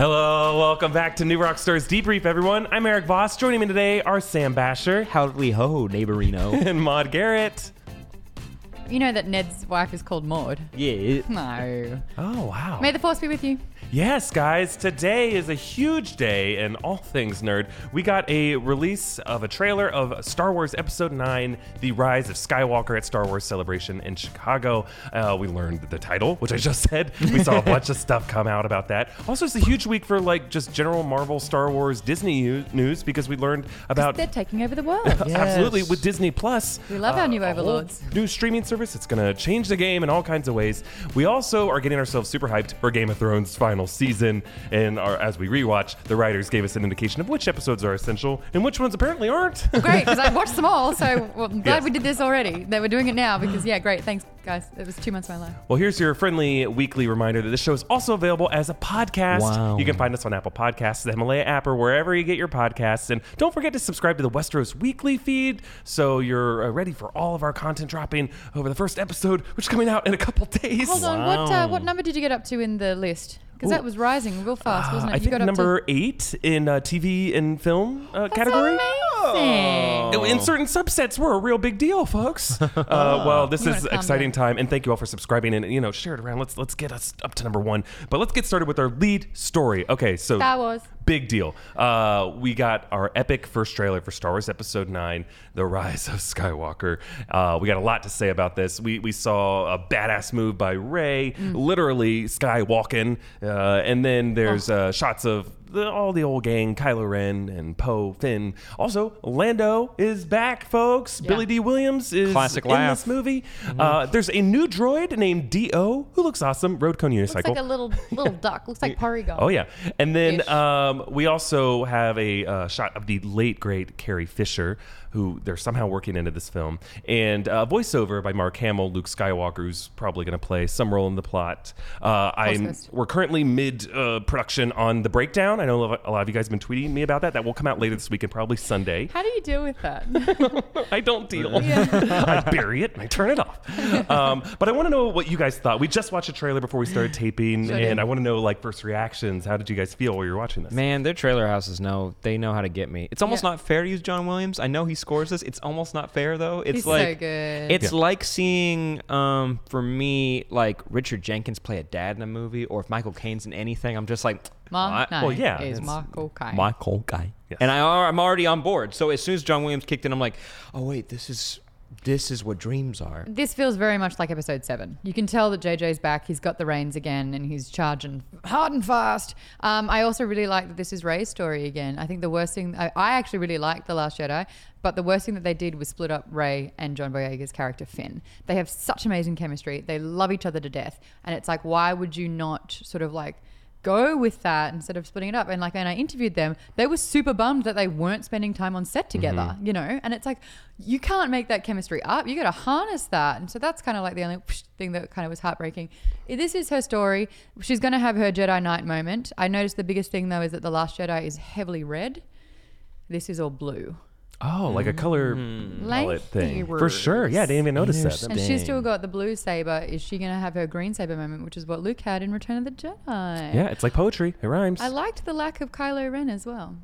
Hello, welcome back to New Rockstars Debrief, everyone. I'm Erik Voss. Joining me today are Sam Basher Howdy ho, neighborino. and Maude Garrett. You know that Ned's wife is called Maude. yeah. No. Oh, wow. May the force be with you. Yes, guys, today is a huge day in all things nerd. We got a release of a trailer of Star Wars Episode 9, The Rise of Skywalker at Star Wars Celebration in Chicago. Uh, we learned the title, which I just said. We saw a bunch of stuff come out about that. Also, it's a huge week for like just general Marvel, Star Wars, Disney news because we learned about. They're taking over the world. Absolutely, with Disney Plus. We love our new overlords. New streaming service. It's going to change the game in all kinds of ways. We also are getting ourselves super hyped for Game of Thrones final season. And our, as we rewatch, the writers gave us an indication of which episodes are essential and which ones apparently aren't. Great, because I watched them all, so well, I'm glad Yes. we did this already. That we're doing it now because, yeah, great. Thanks, guys. It was two months of my life. Well, here's your friendly weekly reminder that this show is also available as a podcast. Wow. You can find us on Apple Podcasts, the Himalaya app, or wherever you get your podcasts. And don't forget to subscribe to the Westeros Weekly feed so you're uh, ready for all of our content dropping over the first episode, which is coming out in a couple days. Hold on, what uh, what number did you get up to in the list? Because that was rising real fast, wasn't it? I you think got up number eight in uh, TV and film uh, to category. Amazing. In certain subsets, we're a real big deal, folks. uh, well, this You is wanna exciting time, and thank you all for subscribing and you know share it around. Let's let's get us up to number one. But let's get started with our lead story. Okay, so Star Wars. Big deal. Uh, we got our epic first trailer for Star Wars Episode Nine: The Rise of Skywalker. Uh, we got a lot to say about this. We we saw a badass move by Rey, Mm. literally skywalking, uh, and then there's uh, shots of. The, all the old gang, Kylo Ren and Poe, Finn. Also, Lando is back, folks. Billy Dee Williams is Classic in laugh. this movie. Uh, there's a new droid named Do who looks awesome. Road Cone unicycle. Looks like a little little duck. Looks like Porygon. Oh yeah, and then um, we also have a uh, shot of the late great Carrie Fisher, who they're somehow working into this film, and uh, voiceover by Mark Hamill, Luke Skywalker, who's probably going to play some role in the plot. Uh, I'm we're currently mid uh, production on the breakdown. I know a lot of you guys have been tweeting me about that. That will come out later this week and probably Sunday. How do you deal with that? I don't deal. I bury it and I turn it off. Um, but I want to know what you guys thought. We just watched a trailer before we started taping, Sure did. and I want to know like first reactions. How did you guys feel while you were watching this? Man, their trailer houses know they know how to get me. It's almost Yeah. not fair to use John Williams. I know he scores this. It's almost not fair though. It's He's so like good. It's Yeah. like seeing um for me like Richard Jenkins play a dad in a movie or if Michael Caine's in anything. I'm just like My what? name Well, yeah, is it's- Michael Caine. Michael guy. Yes. And I I'm already on board. So as soon as John Williams kicked in, I'm like, oh wait, this is this is what dreams are. This feels very much like episode seven. You can tell that JJ's back. He's got the reins again, and he's charging hard and fast. Um, I also really like that this is Rey's story again. I think the worst thing I, I actually really liked the Last Jedi, but the worst thing that they did was split up Rey and John Boyega's character Finn. They have such amazing chemistry. They love each other to death, and it's like, why would you not sort of like go with that instead of splitting it up. And like when I interviewed them, they were super bummed that they weren't spending time on set together, mm-hmm. you know? And it's like, you can't make that chemistry up. You got to harness that. And so that's kind of like the only thing that kind of was heartbreaking. This is her story. She's going to have her Jedi Knight moment. I noticed the biggest thing though is that The Last Jedi is heavily red. This is all blue. Oh, like a color Mm. palette thing. For sure. Yeah, I didn't even notice that. And she's still got the blue saber. Is she going to have her green saber moment, which is what Luke had in Return of the Jedi? Yeah, it's like poetry. It rhymes. I liked the lack of Kylo Ren as well.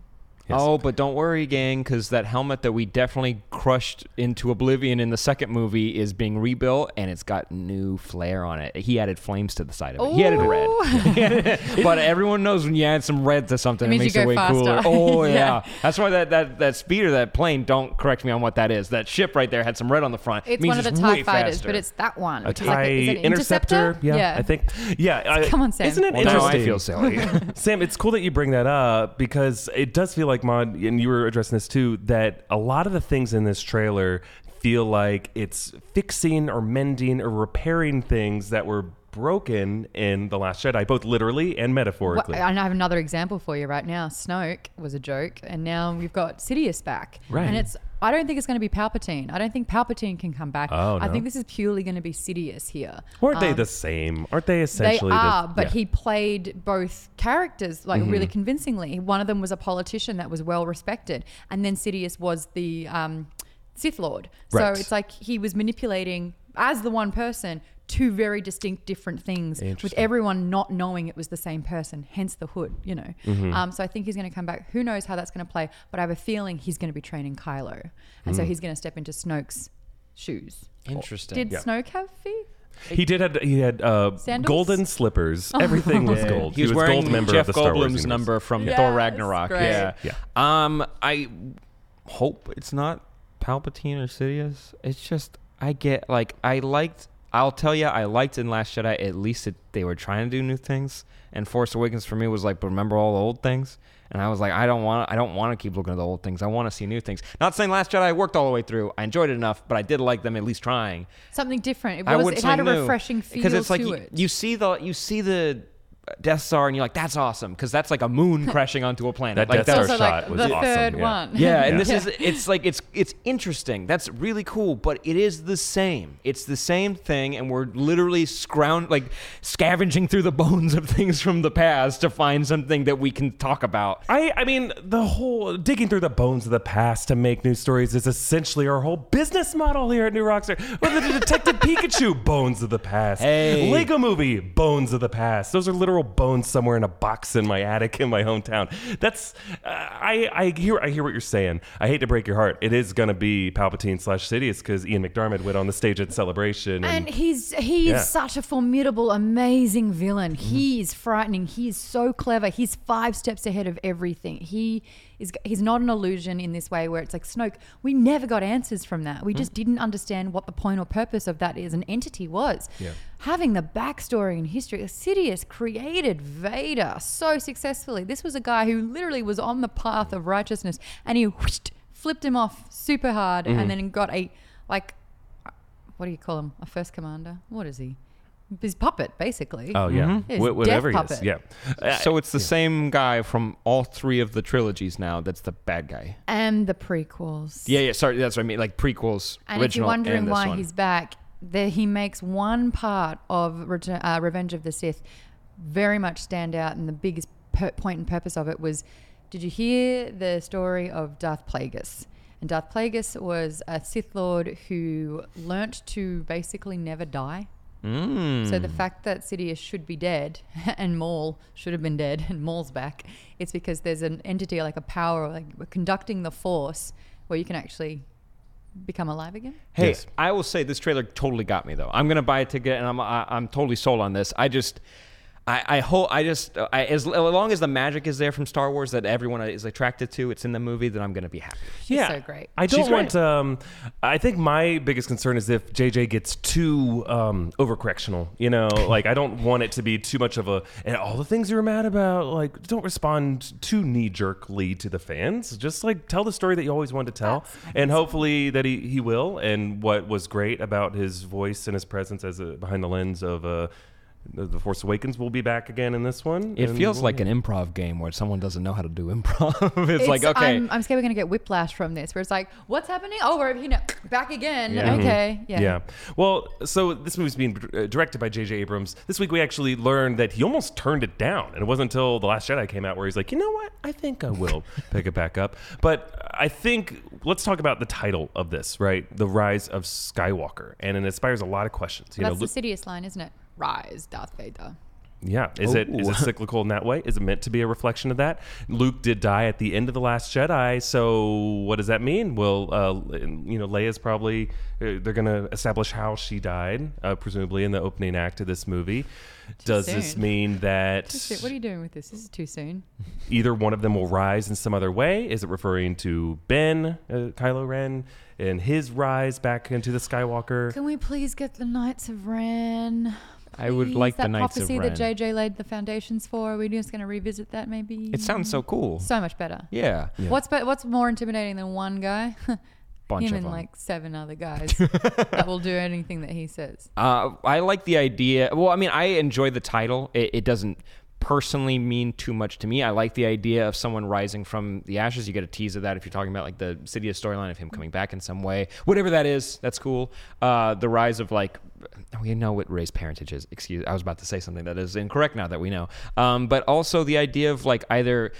Yes. Oh, but don't worry, gang, because that helmet that we definitely crushed into oblivion in the second movie is being rebuilt, and it's got new flair on it. He added flames to the side of it. He added red. Ooh. but everyone knows when you add some red to something, It it, means makes you it go way faster. cooler. Oh yeah. Yeah. that's why that, that that speeder, that plane. Don't correct me on what that is. That ship right there had some red on the front. It's means one of the it's TIE way fighters, faster. but it's that one. a which is TIE like, is it an interceptor. Yeah, I think. Yeah. I- Come on, Sam. Isn't it well, now interesting? I feel silly. Sam, it's cool that you bring that up because it does feel like Maude, and you were addressing this too, that a lot of the things in this trailer feel like it's fixing or mending or repairing things that were broken in The Last Jedi, both literally and Well, metaphorically. and I have another example for you right now. Snoke was a joke, and now we've got Sidious back. Right. And it's I don't think it's going to be Palpatine. I don't think Palpatine can come back. Oh, I think this is purely going to be Sidious here. Aren't they Um, the same? Aren't they essentially? They are, the, but yeah. he played both characters like Mm-hmm. really convincingly. One of them was a politician that was well respected, and then Sidious was the um, Sith Lord. So it's like he was manipulating as the one person two very distinct different things with everyone not knowing it was the same person hence the hood you know Mm-hmm. um, so i think he's going to come back who knows how that's going to play but i have a feeling he's going to be training kylo and so Mm. he's going to step into snoke's shoes Interesting. did Yeah. snoke have feet He did had he had uh, golden slippers. Everything was gold. He was, wearing gold member Jeff of the Star Wars Goldblum's number from Yes, Thor Ragnarok. great. Yeah. Yeah. Um, I hope it's not Palpatine or Sidious. It's just I get like I liked. I'll tell you, I liked in Last Jedi. At least it, they were trying to do new things. And Force Awakens for me was like, remember all the old things. And I was like, I don't want, I don't want to keep looking at the old things. I want to see new things. Not saying Last Jedi worked all the way through. I enjoyed it enough, but I did like them at least trying. something different it was, I would it had a new. refreshing feel because it's like you, it you see the you see the Death Star and you're like that's awesome because that's like a moon crashing onto a planet. That like Death that's Star also shot like was the awesome, third yeah. one yeah, and this Yeah. is it's like it's it's interesting. That's really cool, but it is the same. It's the same thing, and we're literally scround like scavenging through the bones of things from the past to find something that we can talk about. I, I mean, the whole digging through the bones of the past to make new stories is essentially our whole business model here at New Rockstar. Well, the Detective Pikachu, bones of the past. Hey. Lego Movie, bones of the past. Those are literal bones somewhere in a box in my attic in my hometown. That's uh, I I hear I hear what you're saying. I hate to break your heart. It is gonna be Palpatine slash Sidious because Ian McDiarmid went on the stage at Celebration And he's he's Yeah. such a formidable, amazing villain. Mm-hmm. He is frightening. He is so clever. He's five steps ahead of everything. He is he's not an illusion in this way where it's like Snoke. We never got answers from that. We Mm. just didn't understand what the point or purpose of that is an entity was. Yeah. Having the backstory and history, Sidious created Vader so successfully. This was a guy who literally was on the path of righteousness, and he whooshed, flipped him off super hard, Mm-hmm. and then got a like what do you call him? A first commander? What is he? His puppet, basically. Oh yeah, His Wh- whatever death he is. puppet. Yeah. Uh, So it's the same guy from all three of the trilogies now. That's the bad guy. And the prequels. Yeah, yeah. Sorry, that's what I mean. Like prequels, And if you're original, wondering and this why one. he's back, there he makes one part of Return, uh, Revenge of the Sith very much stand out, and the biggest per- point and purpose of it was, did you hear the story of Darth Plagueis? And Darth Plagueis was a Sith Lord who learnt to basically never die. Mm. So the fact that Sidious should be dead and Maul should have been dead and Maul's back, it's because there's an entity like a power like conducting the Force where you can actually become alive again. Hey, Yes. I will say this trailer totally got me though. I'm gonna buy a ticket and I'm I, I'm totally sold on this. I just. I, I hope I just I, as, as long as the magic is there from Star Wars that everyone is attracted to, it's in the movie. Then I'm gonna be happy. She's yeah, so great. I don't She's want. Um, I think my biggest concern is if JJ gets too um, overcorrectional. You know, like I don't want it to be too much of a. And all the things you were mad about, like don't respond too knee jerkly to the fans. Just like tell the story that you always wanted to tell, and hopefully that he, he will. And what was great about his voice and his presence as a behind the lens of uh, the the Force Awakens will be back again in this one. It feels we'll- like an improv game where someone doesn't know how to do improv. it's, like okay, I'm, I'm scared we're gonna get whiplash from this, where it's like, what's happening? Oh, we're you know back again. Yeah. Okay, yeah. Yeah. Well, so this movie's being uh, directed by J.J. Abrams. This week we actually learned that he almost turned it down, and it wasn't until The Last Jedi came out where he's like, you know what? I think I will pick it back up. But I think let's talk about the title of this, right? The Rise of Skywalker, and it inspires a lot of questions. You That's know, the Sidious line, isn't it? Rise, Darth Vader. yeah, is it is it cyclical in that way? Is it meant to be a reflection of that? Luke did die at the end of the Last Jedi, so what does that mean? Well, uh, you know, Leia's probably uh, they're going to establish how she died, uh, presumably in the opening act of this movie. does this mean that What are you doing with this? This is too soon. either one of them will rise in some other way? Is it referring to Ben, uh, Kylo Ren, and his rise back into the Skywalker? Can we please get the Knights of Ren? I would Please? like the that Knights of prophecy Ren. that JJ laid the foundations for. Are we just going to revisit that maybe? it sounds so cool. so much better. Yeah, What's be- what's more intimidating than one guy? bunch Him of and them. like seven other guys that will do anything that he says. Uh, I like the idea. Well, I mean, I enjoy the title. It, it doesn't personally mean too much to me. I like the idea of someone rising from the ashes. You get a tease of that if you're talking about like the Sidious storyline of him coming back in some way. Whatever that is, that's cool. Uh, the rise of like, we know what Rey's parentage is. Excuse, I was about to say something that is incorrect now that we know. Um, but also the idea of like either.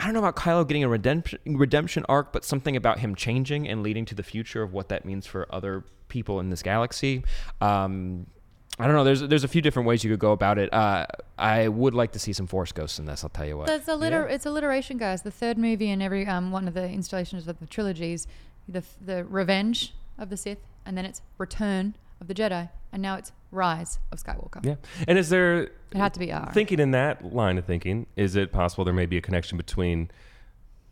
I don't know about Kylo getting a redemption redemption arc, but something about him changing and leading to the future of what that means for other people in this galaxy. Um, I don't know. There's there's a few different ways you could go about it. Uh, I would like to see some Force Ghosts in this. I'll tell you what. There's a liter- It's alliteration, guys. The third movie in every um, one of the installations of the trilogies, the the Revenge of the Sith, and then it's Return of the Jedi, and now it's Rise of Skywalker. Yeah. And is there It had to be R. thinking in that line of thinking? Is it possible there may be a connection between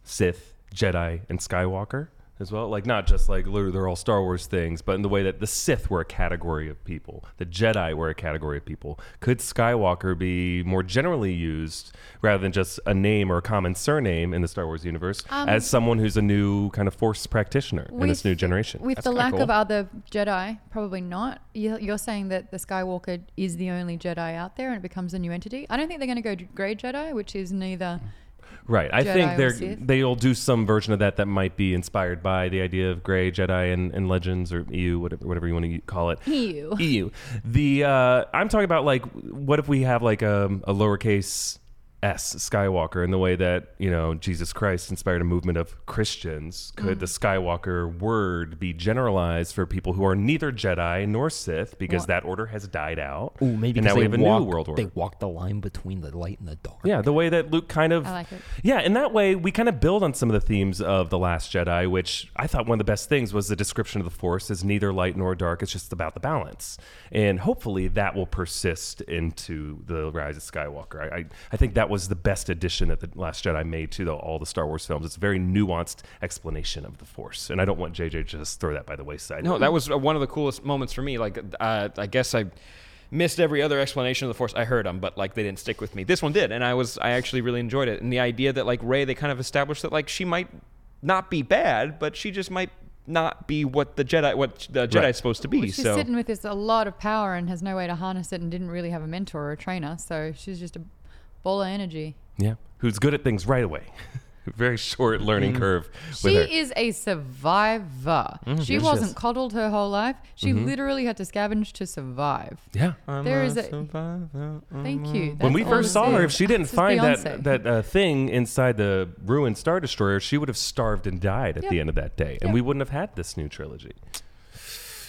Sith, Jedi, and Skywalker as well? Like not just like literally they're all Star Wars things, but in the way that the Sith were a category of people, the Jedi were a category of people. Could Skywalker be more generally used rather than just a name or a common surname in the Star Wars universe Um, as someone who's a new kind of Force practitioner in this new generation? With That's the lack cool. of other Jedi, probably not. You- You're saying that the Skywalker is the only Jedi out there and it becomes a new entity. I don't think they're going to go Grey Jedi, which is neither. Right. I Jedi think or they're Sith? they'll do some version of that that might be inspired by the idea of Grey Jedi and, and Legends or EU, whatever whatever you want to call it. Ew. EU. The uh, I'm talking about like what if we have like a, a lowercase S Skywalker in the way that you know Jesus Christ inspired a movement of Christians. Could Mm. the Skywalker word be generalized for people who are neither Jedi nor Sith because What? that order has died out? Ooh, maybe and now we have a walk, new world order. They walk the line between the light and the dark. Yeah, the way that Luke kind of. I like it. Yeah, in that way, we kind of build on some of the themes of The Last Jedi, which I thought one of the best things was the description of the Force as neither light nor dark. It's just about the balance. And hopefully that will persist into The Rise of Skywalker. I, I, I think that was the best addition that The Last Jedi made to the, all the Star Wars films. It's a very nuanced explanation of the Force. And I don't want JJ to just throw that by the wayside. No, that was uh, one of the coolest moments for me. Like, uh, I guess I missed every other explanation of the Force. I heard them, but like they didn't stick with me. This one did, and I was I actually really enjoyed it. And the idea that like Rey, they kind of established that like she might not be bad, but she just might not be what the Jedi what the Jedi Right. is supposed to be. She's so sitting with this a lot of power and has no way to harness it and didn't really have a mentor or a trainer. So she's just a ball of energy. Yeah. Who's good at things right away. very short learning mm. curve She her. is a survivor. Mm-hmm. she yes, she wasn't is. coddled her whole life. She mm-hmm. literally had to scavenge to survive. yeah. There is a. Thank you. when we first saw her, if she didn't find Beyonce. that that uh, thing inside the ruined Star Destroyer, she would have starved and died at Yep. the end of that day, and Yep. we wouldn't have had this new trilogy.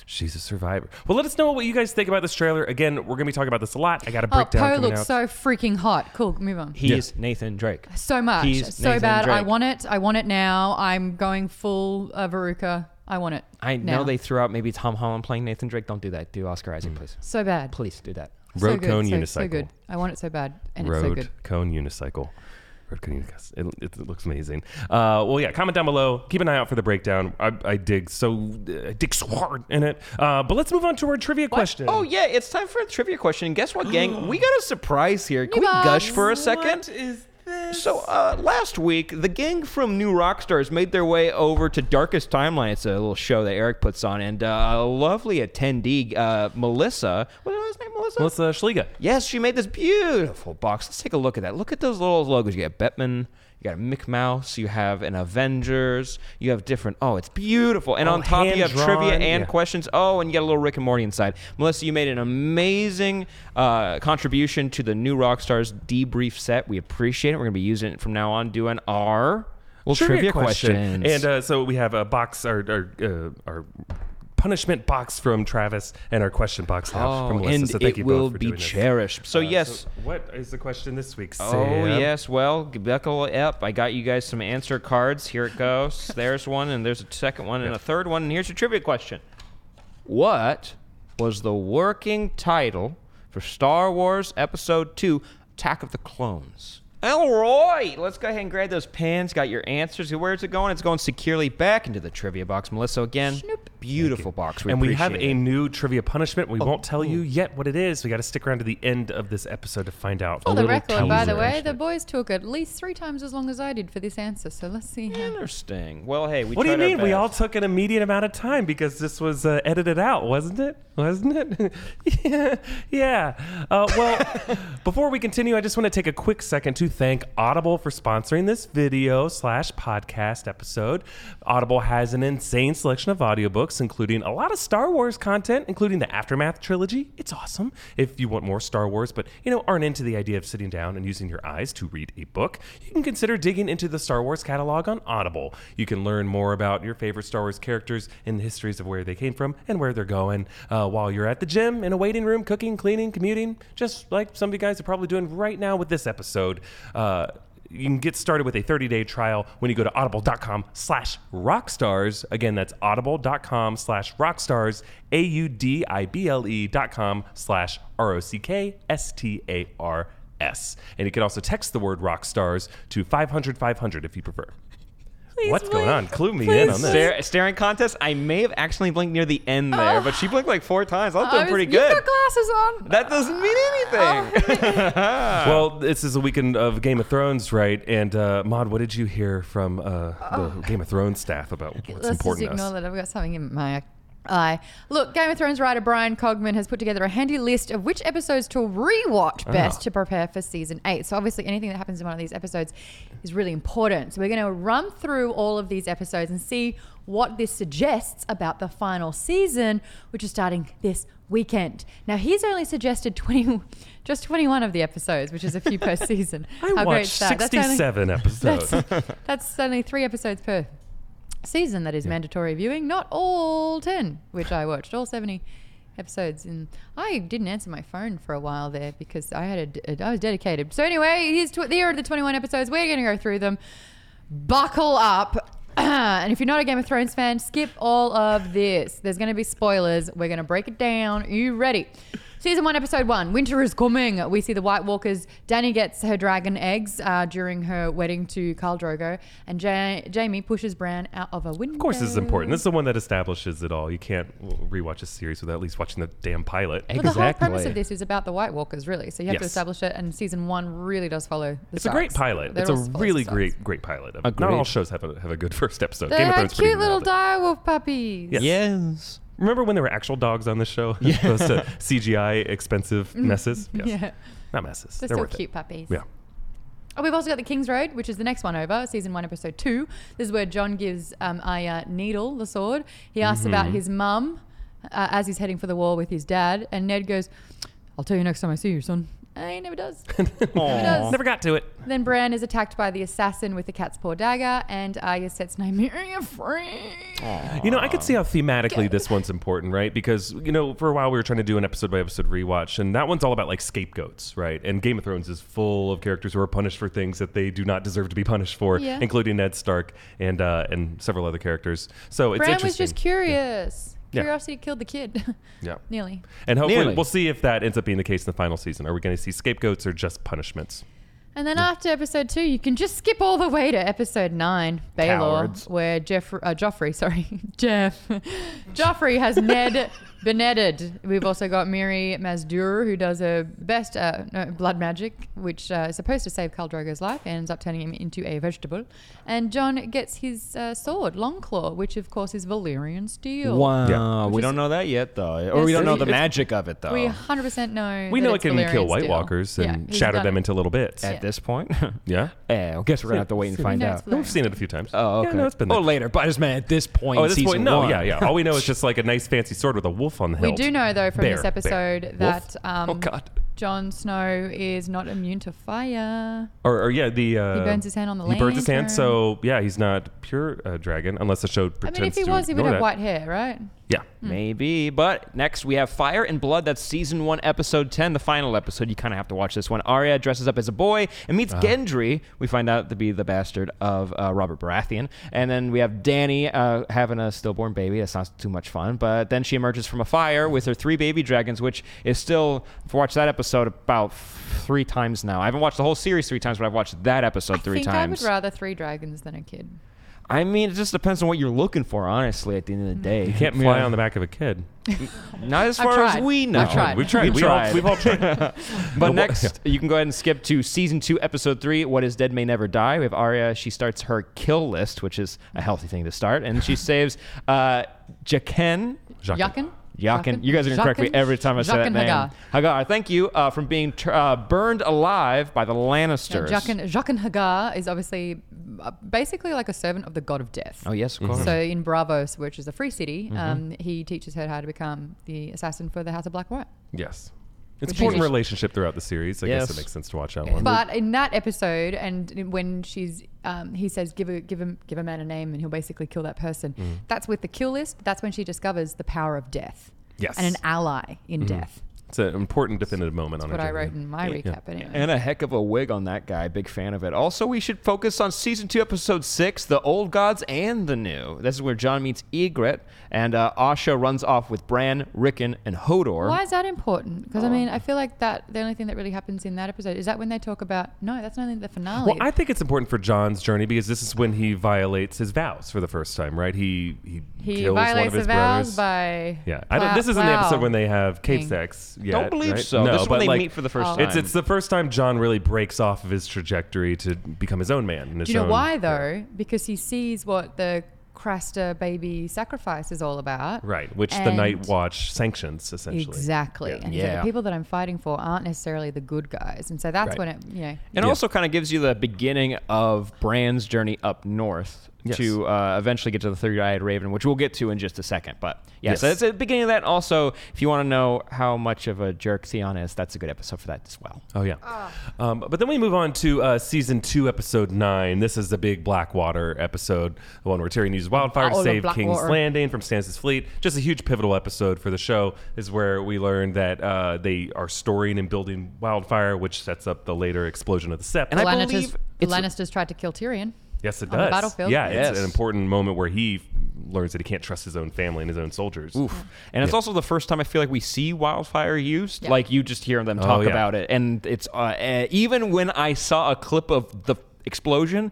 She's a survivor. Well, let us know what you guys think about this trailer. Again, we're going to be talking about this a lot. I got a Oh, breakdown Poe coming looks out. so freaking hot. Cool, move on. he's Nathan Drake. So much. He's so Nathan bad. I Drake. want it. I want it now. I'm going full uh, Veruca. I want it. I now. know they threw out maybe Tom Holland playing Nathan Drake. Don't do that. Do Oscar Isaac, Mm. please. So bad. Please do that. So Road good, cone so, unicycle. So good. I want it so bad, and Road it's so good. cone unicycle. Road cone unicycle. It, it looks amazing. Uh, well, yeah. Comment down below. Keep an eye out for the breakdown. I, I dig so I dig so hard in it. Uh, but let's move on to our trivia question. Oh yeah, it's time for a trivia question. And guess what, gang? we got a surprise here. Can we New gush for a second? is this? So uh, last week, the gang from New Rockstars made their way over to Darkest Timeline. It's a little show that Erik puts on, and uh, a lovely attendee, uh, Melissa. What's her last name, Melissa? Melissa Schliga. Yes, she made this beautiful box. Let's take a look at that. Look at those little logos. You got Bettman, you got a Mick Mouse, you have an Avengers, you have different. Oh, it's beautiful. And Oh, on top, you have trivia and yeah. questions. Oh, and you got a little Rick and Morty inside. Melissa, you made an amazing uh, contribution to the new Rockstars debrief set. We appreciate it. We're going to be using it from now on, doing our well, trivia, questions. And uh, so we have a box, our our, uh, our punishment box from Travis, and our question box now oh, from Melissa. and so thank it you will both for be doing this. cherished. So Uh, yes. what is the question this week? Sam? Oh yes, well, buckle up. I got you guys some answer cards. Here it goes. there's one, and there's a second one, and a third one. And here's your trivia question: What was the working title for Star Wars Episode Two: Attack of the Clones? All right, let's go ahead and grab those pens. Got your answers. Where's it going? It's going securely back into the trivia box. Melissa, again, Schnoop. Beautiful box. We and we have appreciate a new trivia punishment. Oh, We won't tell you yet what it is. We got to stick around to the end of this episode to find out. For a the little record, by the way, the boys took at least three times as long as I did for this answer. So let's see how. interesting. Well, hey, we. What do you mean? We all took an immediate amount of time because this was uh, edited out, wasn't it? Wasn't it? yeah. Yeah. Uh, well, before we continue, I just want to take a quick second to thank Audible for sponsoring this video slash podcast episode. Audible has an insane selection of audiobooks, books, including a lot of Star Wars content, including the Aftermath trilogy. It's awesome. If you want more Star Wars, but you know aren't into the idea of sitting down and using your eyes to read a book, you can consider digging into the Star Wars catalog on Audible. You can learn more about your favorite Star Wars characters and the histories of where they came from and where they're going uh, while you're at the gym, in a waiting room, cooking, cleaning, commuting, just like some of you guys are probably doing right now with this episode. Uh, you can get started with a 30-day trial when you go to audible.com slash rockstars. Again that's audible.com slash rockstars a-u-d-i-b-l-e dot com slash r-o-c-k-s-t-a-r-s and you can also text the word rockstars to 500 500 if you prefer what's going on clue me in on this Stare, staring contest. I may have accidentally blinked near the end there, but she blinked like four times. I was I doing was- pretty You've good. got glasses on. That doesn't mean anything. well, this is a weekend of Game of Thrones, right? And uh, Maude, what did you hear from uh, the Game of Thrones staff about what's Let's important just to us? ignore that. I've got something in my eye. Look, Game of Thrones writer Bryan Cogman has put together a handy list of which episodes to rewatch Ah. best to prepare for season eight. So obviously, anything that happens in one of these episodes is really important. So we're going to run through all of these episodes and see what this suggests about the final season, which is starting this weekend. Now, he's only suggested 20, just 21 of the episodes, which is a few per season. I How watched great's that? That's only- 67 episodes. that's, that's only three episodes per season that is mandatory viewing, not all 10, which I watched, all 70 episodes. And I didn't answer my phone for a while there because I had a, I was dedicated. So anyway, here's tw- here are the 21 episodes. We're going to go through them. Buckle up. and if you're not a Game of Thrones fan, skip all of this. There's going to be spoilers. We're going to break it down. Are you ready? Season one, episode one. Winter is coming. We see the White Walkers. Dany gets her dragon eggs uh, during her wedding to Khal Drogo, and ja- Jaime pushes Bran out of a window. Of course, this is important. This is the one that establishes it all. You can't rewatch a series without at least watching the damn pilot. But the whole premise of this is about the White Walkers, really. So you have to establish it, and season one really does follow. The It's a great pilot. They're it's a really great, great pilot. Not all shows have a, have a good first episode. They Game of Thrones cute little nailed it. direwolf puppies. Yes. yes. Remember when there were actual dogs on the show? Yeah. Opposed to CGI expensive messes? Yes. Yeah. Not messes. They're, They're still worth it. cute puppies. Yeah. Oh, we've also got the King's Road, which is the next one over, season one, episode two. This is where Jon gives um, Arya Needle the sword. He asks Mm-hmm. about his mum uh, as he's heading for the war with his dad, and Ned goes, "I'll tell you next time I see you, son." And he never does. Aw. Never got to it. then Bran is attacked by the assassin with the cat's paw dagger, and Arya sets Nymeria free. You know, I could see how thematically this one's important, right? Because, you know, for a while we were trying to do an episode by episode rewatch, and that one's all about like scapegoats, right? And Game of Thrones is full of characters who are punished for things that they do not deserve to be punished for, Yeah. including Ned Stark and uh, and several other characters. So it's Bran was interesting. just curious. Yeah. Curiosity killed the kid. yeah. Nearly. And hopefully Nearly. we'll see if that ends up being the case in the final season. Are we going to see scapegoats or just punishments? And then after episode two, you can just skip all the way to episode nine, Baelor, Cowards. where Jeff, uh, Joffrey, sorry, Jeff, Joffrey has Ned benetted. We've also got Mirri Maz Duur, who does her best uh, no, blood magic, which uh, is supposed to save Khal Drogo's life, and ends up turning him into a vegetable. And Jon gets his uh, sword, Longclaw, which of course is Valyrian steel. Wow. Yeah. We Which don't know that yet, though. Or we Yes, don't know we- the magic of it, though. We 100% know. We that know it it's can Valyrian kill White steel. Walkers Yeah, and he's shatter done them it. into little bits. At Yeah. this point? Yeah. yeah, I guess we're going to have to wait and find know out. it's No, We've seen it a few times. Oh, Yeah, okay. no, it's been oh, there. later. But I just meant at this point Oh, in at this season point, no, one. yeah, yeah. All we know is just like a nice fancy sword with a wolf on the We do know though from Bear, this bear. episode Wolf? that um, oh God. Jon Snow is not immune to fire. Or, or yeah, the uh, He burns his hand on the He burns his hand, lantern. so yeah, he's not pure uh, dragon unless the show I pretends mean, if he to was, he would ignore have that. white hair, right? Yeah, Maybe. But next we have Fire and Blood. That's season one, episode 10, the final episode. You kind of have to watch this one. Arya dresses up as a boy and meets Gendry. We find out to be the bastard of uh, Robert Baratheon. And then we have Dany uh, having a stillborn baby. That sounds too much fun. But then she emerges from a fire with her three baby dragons, which is still, I've watched that episode about three times now. I haven't watched the whole series three times, but I've watched that episode I three think times. I would rather three dragons than a kid. I mean, it just depends on what you're looking for, honestly, at the end of the day. you can't fly on the back of a kid. Not as I've far as tried. we know. I've tried. We've tried. We We all, tried. we've all tried. But next, you can go ahead and skip to season two, episode three. What is dead may never die. We have Arya. She starts her kill list, which is a healthy thing to start, and she saves uh, Jaqen. Jaqen. Yakin? Yakin. You guys are gonna correct me Jaqen? every time I say that Jaqen name. H'ghar. H'ghar. Thank you uh, from being tr- uh, burned alive by the Now, Lannisters. Jaqen, Jaqen H'ghar is obviously basically like a servant of the god of death. Oh yes, of course. So in Braavos, which is a free city, Mm-hmm. um, he teaches her how to become the assassin for the House of Black White. Yes. It's Which important relationship throughout the series. I guess it makes sense to watch that one. But in that episode, and when she's, um, he says, "Give a give him give a man a name, and he'll basically kill that person." Mm. That's with the kill list. That's when she discovers the power of death. Yes. and an ally in death. It's an important definitive moment on That's what I journey. wrote in my recap. Anyway, And a heck of a wig on that guy. Big fan of it. Also, we should focus on season two, episode six, the old gods and the new. This is where Jon meets Ygritte, and uh, Osha runs off with Bran, Rickon, and Hodor. why is that important? Because Oh. I mean, I feel like that the only thing that really happens in that episode is that when they talk about no, that's only the finale. Well, I think it's important for Jon's journey because this is when he violates his vows for the first time, right? He he, he kills one violates of the his vows brothers. by yeah, I don't, plow- this isn't the episode when they have cave King. sex. Yet, Don't believe right? so. No, this is when they like, meet for the first Oh. time. it's it's the first time Jon really breaks off of his trajectory to become his own man. and his Do you know own- why yeah. though? Because he sees what the Craster baby sacrifice is all about. Right, which the Night Watch sanctions essentially. Exactly. Yeah. And he's like, the people that I'm fighting for aren't necessarily the good guys. And so that's Right. when it, you know, And Yeah. also kind of gives you the beginning of Bran's journey up north Yes. to uh, eventually get to the third-eyed raven, which we'll get to in just a second. But yeah, so Yes. that's the beginning of that. Also, if you want to know how much of a jerk Theon is, that's a good episode for that as well. Oh yeah. Ah. Um, but then we move on to uh, season two, episode nine. This is the big Blackwater episode, the one where Tyrion uses wildfire to save King's Blackwater. Landing from Stannis' fleet. Just a huge pivotal episode for the show. This is where we learn that uh, they are storing and building wildfire, which sets up the later explosion of the Sept. And the I Lannisters, believe the it's- Lannisters tried to kill Tyrion. Yes, it on the does. battlefield. Yeah, it's an important moment where he learns that he can't trust his own family and his own soldiers. Oof. And it's also the first time I feel like we see wildfire used. Yeah. Like you just hear them talk Oh, yeah. about it, and it's uh, uh, even when I saw a clip of the explosion,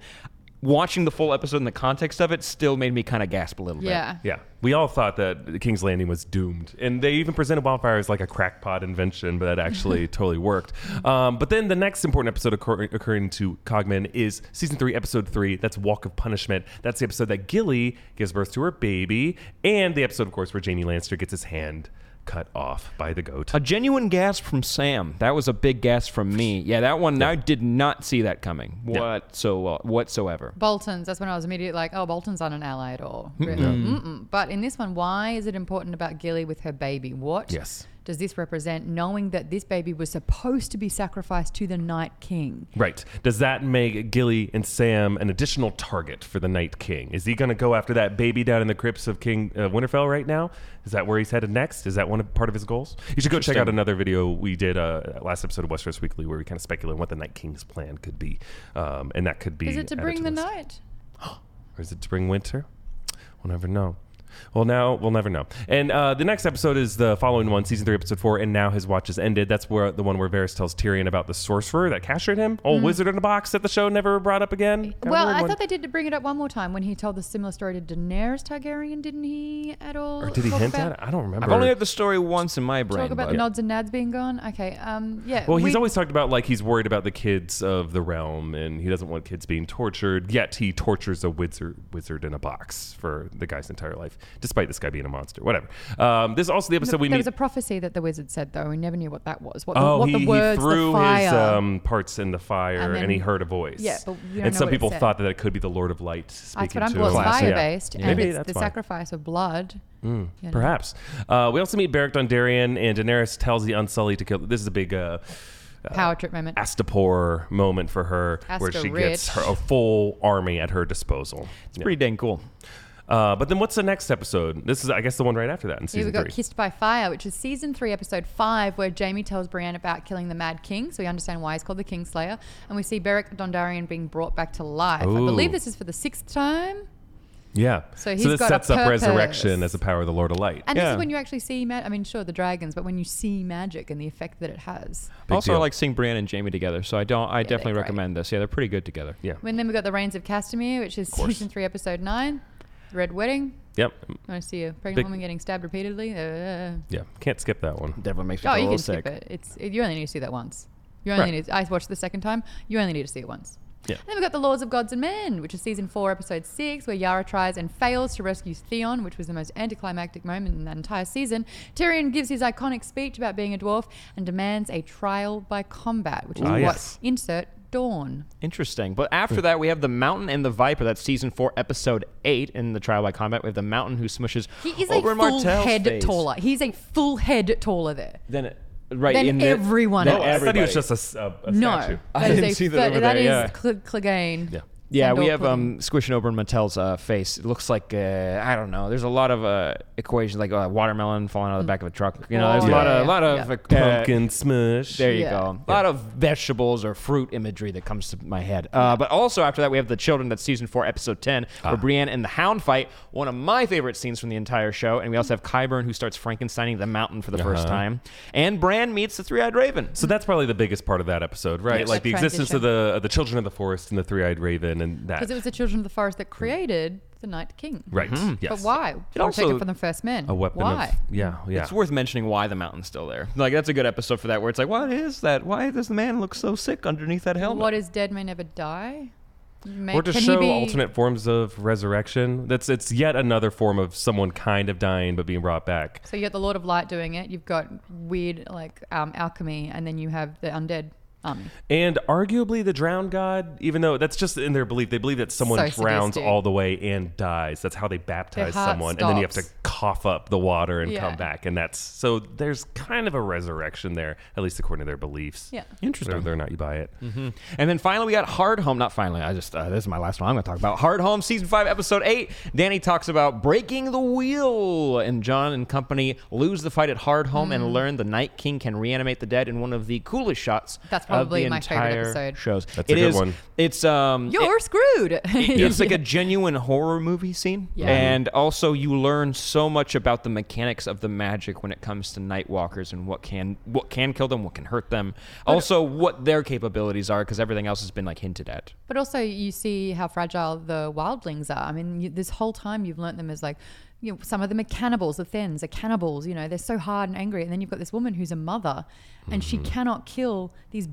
watching the full episode in the context of it still made me kind of gasp a little bit. Yeah. Yeah, we all thought that King's Landing was doomed, and they even presented wildfire as like a crackpot invention, but that actually totally worked. Um, but then the next important episode occur- occurring to Cogman is season three, episode three. That's Walk of Punishment. That's the episode that Gilly gives birth to her baby, and the episode, of course, where Jaime Lannister gets his hand cut off by the goat. A genuine gasp from Sam. That was a big gasp from me. Yeah, that one. I did not see that coming Yeah. whatso- whatsoever. Bolton's, that's when I was immediately like, oh, Bolton's not an ally at all. Really. Mm-mm. But in this one, why is it important about Gilly with her baby? What Yes. Does this represent, knowing that this baby was supposed to be sacrificed to the Night King? Right. Does that make Gilly and Sam an additional target for the Night King? Is he going to go after that baby down in the crypts of King uh, Winterfell right now? Is that where he's headed next? Is that one of, part of his goals? You should go check out another video we did uh, last episode of Westeros Weekly where we kind of speculate on what the Night King's plan could be, um, and that could be. Is it to added bring the list. night? or is it to bring winter? We'll never know. Well, now we'll never know. And uh, the next episode is the following one, season three, episode four. And now his watch is ended. That's where the one where Varys tells Tyrion about the sorcerer that captured him, old wizard in a box that the show never brought up again. Kinda Mm. Well, I one. thought they did bring it up one more time when he told the similar story to Daenerys Targaryen, didn't he? At all? Or did he hint about, at it? I don't remember. I've only heard the story once in my brain. Talk about but- the nods and nads being gone. Okay. Um. Yeah. well, he's we- always talked about like he's worried about the kids of the realm, and he doesn't want kids being tortured. Yet he tortures a wizard wizard in a box for the guy's entire life, despite this guy being a monster. Whatever. Um, this is also the episode we there meet. was a prophecy that the wizard said though. We never knew what that was. What the, Oh, what he, the words, he threw the fire. his um, parts in the fire And and, he heard a voice. Yeah, but we don't and know some what it people thought that it could be the Lord of Light speaking That's what I'm. to Well, him. Classic. fire based, Yeah. and Maybe it's that's the why. sacrifice of blood. you know. Perhaps. Uh, we also meet Beric Dondarrion and Daenerys tells the Unsullied to kill. This is a big uh, Power trip moment. Astapor moment for her, where Asta she gets her a full army at her disposal. It's pretty dang cool. Uh, but then what's the next episode? This is, I guess, the one right after that in Here season we got three. Kissed by Fire, which is season three, episode five, where Jaime tells Brienne about killing the Mad King. So we understand why he's called the Kingslayer. And we see Beric Dondarrion being brought back to life. I believe this is for the sixth time. yeah. So he's this got a sets up resurrection as the power of the Lord of Light. And this is when you actually see, ma- I mean, sure, the dragons, but when you see magic and the effect that it has. Big also, I like seeing Brienne and Jaime together, so I don't. I they're definitely recommend this. Yeah, they're pretty good together. Yeah. And then we got the Rains of Castamere, which is season three, episode nine. Red Wedding. Yep. You want to see a pregnant Big- woman getting stabbed repeatedly? Uh, Yeah. Can't skip that one. Definitely makes me oh, feel a you little can sick. skip it. It's it, you only need to see that once. You only Right. need. I watched it the second time. You only need to see it once. Yeah. And then we've got the Laws of Gods and Men, which is season four, episode six, where Yara tries and fails to rescue Theon, which was the most anticlimactic moment in that entire season. Tyrion gives his iconic speech about being a dwarf and demands a trial by combat, which is Ah, what yes. insert Dawn. Interesting. But after that, we have the Mountain and the Viper. That's season four, episode eight in the Trial by Combat. We have the Mountain who smushes He is over a full Martell's head face. taller. He's a full head taller there. Than it, right Than in the- everyone than else. Oh, I thought he was everybody. just a, s- a- a No, statue. I that is didn't a see that thir- over that there, is yeah. Cl- Clegane. Yeah. Yeah, we have Clegane. um, squishing over Martell's uh, face. It looks like uh, I don't know. There's a lot of uh, equations like a watermelon falling out of the back of a truck. You know, there's a lot yeah, of a lot yeah. of Yeah. uh, Pumpkin smush. There you Yeah. go. A lot of vegetables or fruit imagery that comes to my head. Uh, but also after that, we have the children. That's season four, episode ten, Ah. where Brienne and the Hound fight. One of my favorite scenes from the entire show. And we also have Qyburn who starts Frankensteining the mountain for the first Uh-huh. time. And Bran meets the three-eyed raven. So that's probably the biggest part of that episode, right? Yes. Like the That existence of the of the children of the forest and the three-eyed raven and that. Because it was the children of the forest that created the Night King. right. Yes. But why? It It also- also from the first men. A weapon Why? of yeah, yeah. It's worth mentioning why the mountain's still there. Like that's a good episode for that, where it's like, what is that? Why does the man look so sick underneath that helmet? What is dead may never die? May- or to can he show be- alternate forms of resurrection. That's it's yet another form of someone kind of dying but being brought back. So you got the Lord of Light doing it. You've got weird like um, alchemy, and then you have the undead army. And arguably the drowned god, even though that's just in their belief, they believe that someone So drowns sadistic. all the way and dies. That's how they baptize heart someone, and then you have to stops. cough up the water and Yeah. come back. And that's so there's kind of a resurrection there, at least according to their beliefs. Yeah. Interesting. Whether or not you buy it. And then finally, we got Hard Home. Not finally. I just uh, this is my last one. I'm going to talk about Hard Home, season five, episode eight. Dany talks about breaking the wheel, and Jon and company lose the fight at Hard Home and learn the Night King can reanimate the dead in one of the coolest shots. That's of probably the my favorite entire episode. Shows. That's a good is- one. It's um. You're screwed. it's like a genuine horror movie scene. Yeah. And also you learn so much about the mechanics of the magic when it comes to night walkers and what can what can kill them, what can hurt them. Also what their capabilities are because everything else has been like hinted at. But also, you see how fragile the wildlings are. I mean, you, this whole time you've learnt them as like, you know, some of them are cannibals. The Thenns are cannibals. You know, they're so hard and angry. And then you've got this woman who's a mother, and she cannot kill these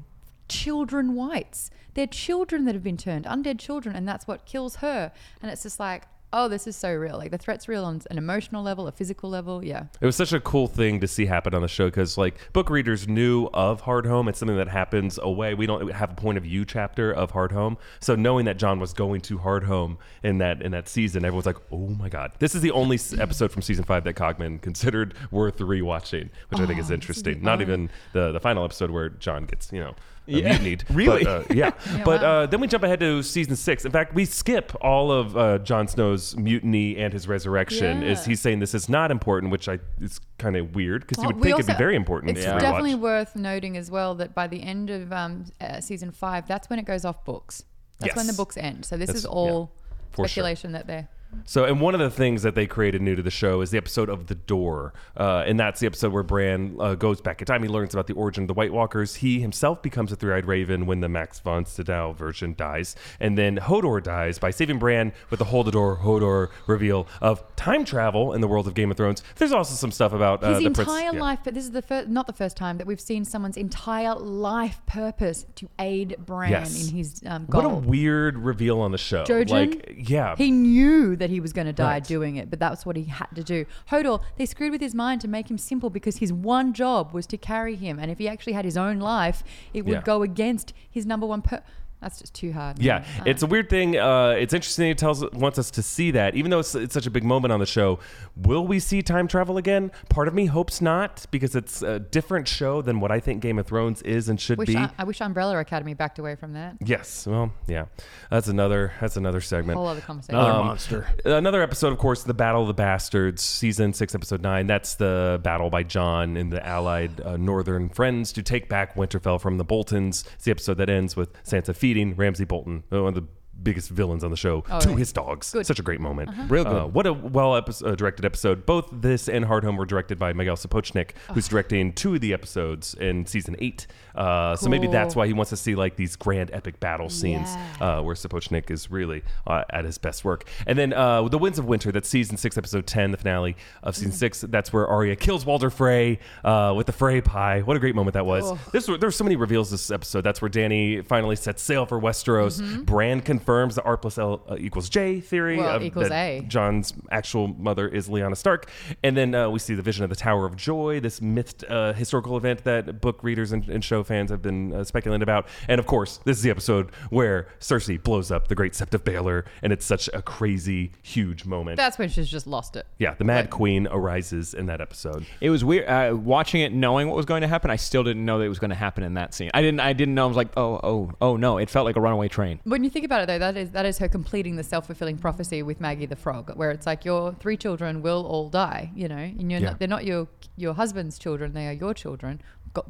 children whites. They're children that have been turned, undead children, and that's what kills her. And it's just like, oh, this is so real. Like the threat's real on an emotional level, a physical level. Yeah. It was such a cool thing to see happen on the show because, like, book readers knew of Hard Home. It's something that happens away. We don't have a point of view chapter of Hard Home, so knowing that Jon was going to Hard Home in that in that season, everyone's like, "Oh my god!" This is the only episode from season five that Cogman considered worth rewatching, which I think is oh, interesting. Not even the the final episode where Jon gets, you know. Yeah. mutinied. Really? But, uh, yeah. Yeah, but wow. uh, then we jump ahead to season six. In fact, we skip all of uh, Jon Snow's mutiny and his resurrection. Is Yeah. he's saying this is not important, which I is kind of weird because you Oh, would we think it'd be very important. It's to definitely worth noting as well that by the end of um, uh, season five, that's when it goes off books. That's when the books end. So this That's- is all yeah, for sure. speculation that they're. So, and one of the things that they created new to the show is the episode of The Door. Uh, and that's the episode where Bran uh, goes back in time. He learns about the origin of the White Walkers. He himself becomes a three eyed raven when the Max von Sydow version dies. And then Hodor dies by saving Bran with the Hold the Door Hodor reveal of time travel in the world of Game of Thrones. There's also some stuff about uh, His the entire prince. yeah. life, but this is the first, not the first time that we've seen someone's entire life purpose to aid Bran Yes. in his um, What a weird reveal on the show. Jojen, Like, yeah. He knew that he was going to die Right. doing it, but that's what he had to do. Hodor, they screwed with his mind to make him simple because his one job was to carry him. And if he actually had his own life, it would Yeah. go against his number one per. That's just too hard. Yeah, man. It's a weird thing. Uh, it's interesting. It tells wants us to see that, even though it's, it's such a big moment on the show. Will we see time travel again? Part of me hopes not, because it's a different show than what I think Game of Thrones is and should wish be. I, I wish Umbrella Academy backed away from that. yes. Well, yeah. That's another. That's another segment. Whole other conversation. Another Um, monster. Another episode, of course, the Battle of the Bastards, season six, episode nine. That's the battle by Jon and the allied uh, Northern friends to take back Winterfell from the Boltons. It's the episode that ends with Sansa feeding Ramsay Bolton, uh, one of the biggest villains on the show, Oh, to yeah. his dogs. Good. Such a great moment. Real good. Uh, what a well epi- uh, directed episode. Both this and Hard Home were directed by Miguel Sapochnik, who's directing two of the episodes in season eight. Uh, So maybe that's why he wants to see like these grand epic battle scenes Yeah. uh, where Sapochnik is really uh, at his best work. And then uh, The Winds of Winter, that's season six, episode 10, the finale of Mm. season six. That's where Arya kills Walder Frey uh, with the Frey pie. What a great moment that was. Oh. This, there's so many reveals this episode. That's where Dany finally sets sail for Westeros. Mm-hmm. Bran confirms the R plus L uh, equals J theory. Well, of equals that A. Jon's actual mother is Lyanna Stark. And then uh, we see the vision of the Tower of Joy, this myth uh, historical event that book readers and, and show fans have been uh, speculating about. And of course, this is the episode where Cersei blows up the Great Sept of Baelor, and it's such a crazy, huge moment. That's when she's just lost it. yeah, the Mad Queen arises in that episode. It was weird uh, watching it, knowing what was going to happen. I still didn't know that it was going to happen in that scene. I didn't. I didn't know. I was like, oh, oh, oh no! It felt like a runaway train. When you think about it, though, that is that is her completing the self fulfilling prophecy with Maggie the Frog, where it's like your three children will all die. You know, and you're Yeah. not, they're not your your husband's children; they are your children.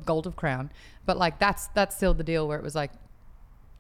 Gold of crown, but like that's that's still the deal where it was like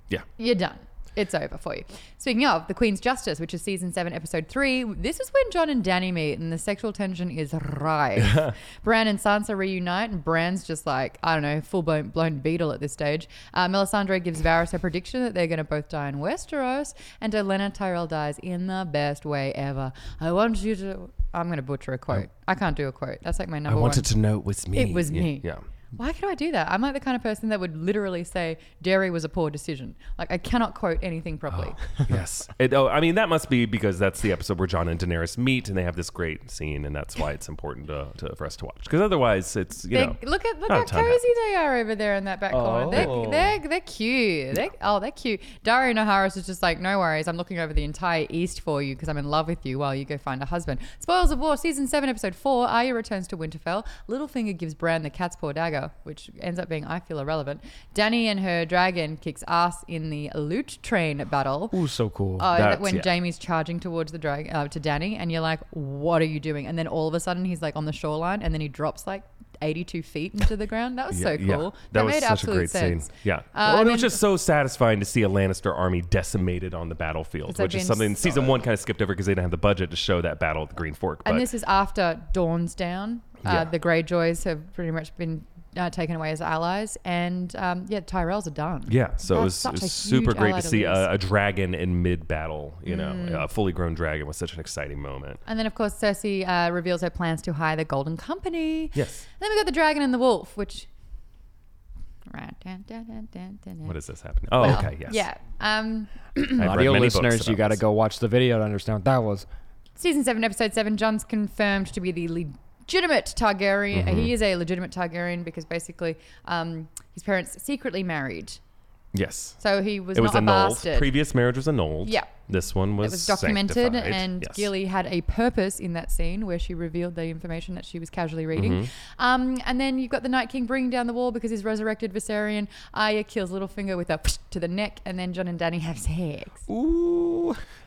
Yeah. you're done. It's over for you. Speaking of the Queen's Justice, which is season seven, episode three, this is when Jon and Dany meet, and the sexual tension is rife. Bran and Sansa reunite, and Bran's just like I don't know, full blown, blown beetle at this stage. Uh, Melisandre gives Varys her prediction that they're going to both die in Westeros, and Olenna Tyrell dies in the best way ever. I want you to. I'm going to butcher a quote. I can't do a quote. That's like my I number one. wanted to know it was me. It was Yeah, me. Yeah. Why could I do that? I'm like the kind of person that would literally say Derry was a poor decision. Like I cannot quote anything properly. Oh, yes. It, oh, I mean, that must be because that's the episode where Jon and Daenerys meet, and they have this great scene, and that's why it's important to, to, for us to watch. Because otherwise, it's you They- know. look at look how ton cozy they are over there in that back corner. Oh. They're, they're they're cute. They're, oh, they're cute. Daario Naharis is just like, no worries. I'm looking over the entire East for you because I'm in love with you while you go find a husband. Spoils of War, season seven, episode four. Arya returns to Winterfell. Littlefinger gives Bran the cat's paw dagger, which ends up being I feel irrelevant. Dany and her dragon kicks ass in the loot train battle. Oh, so cool. Uh, That's- when yeah. Jaime's charging towards the drag uh, to Dany, and you're like, "What are you doing?" And then all of a sudden, he's like on the shoreline, and then he drops like 82 feet into the ground. That was so cool. yeah. That, was made such a great sense. scene. Yeah. Uh, well, and it was just so satisfying to see a Lannister army decimated on the battlefield, which is something so- season one kind of skipped over because they didn't have the budget to show that battle at the Green Fork. But And this is after Dorne's down. Uh, Yeah. The Greyjoys have pretty much been uh, taken away as allies, and um, yeah, Tyrells are done. yeah, so it was, it was super great to to see a, a dragon in mid battle. You know, Mm. a fully grown dragon was such an exciting moment. And then, of course, Cersei uh, reveals her plans to hire the Golden Company. Yes. And then we got the dragon and the wolf, which. What is this happening? Oh, Well, okay, yes. Yeah. Um, Audio listeners, you got to go watch the video to understand what that was. Season 7, Episode 7, Jon's confirmed to be the legitimate Targaryen. Mm-hmm. He is a legitimate Targaryen because basically um, his parents secretly married. Yes. So he was it was not a annulled. bastard. Previous marriage was annulled. Yeah. This one was, it was documented, sanctified. and Yes. Gilly had a purpose in that scene where she revealed the information that she was casually reading. Mm-hmm. Um, and then you've got the Night King bringing down the wall because he's resurrected Viserion. Arya kills Littlefinger with a to the neck, and then Jon and Dany have sex. Ooh.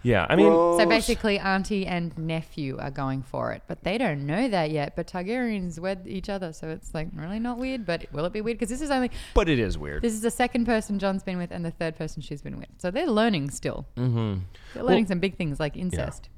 Yeah, I mean, So basically, auntie and nephew are going for it, but they don't know that yet. But Targaryens wed each other, so it's like really not weird. But will it be weird? Because this is only But it is weird. this is the second person Jon's been with and the third person she's been with, so they're learning still. Mm-hmm. They're learning Well- some big things like incest.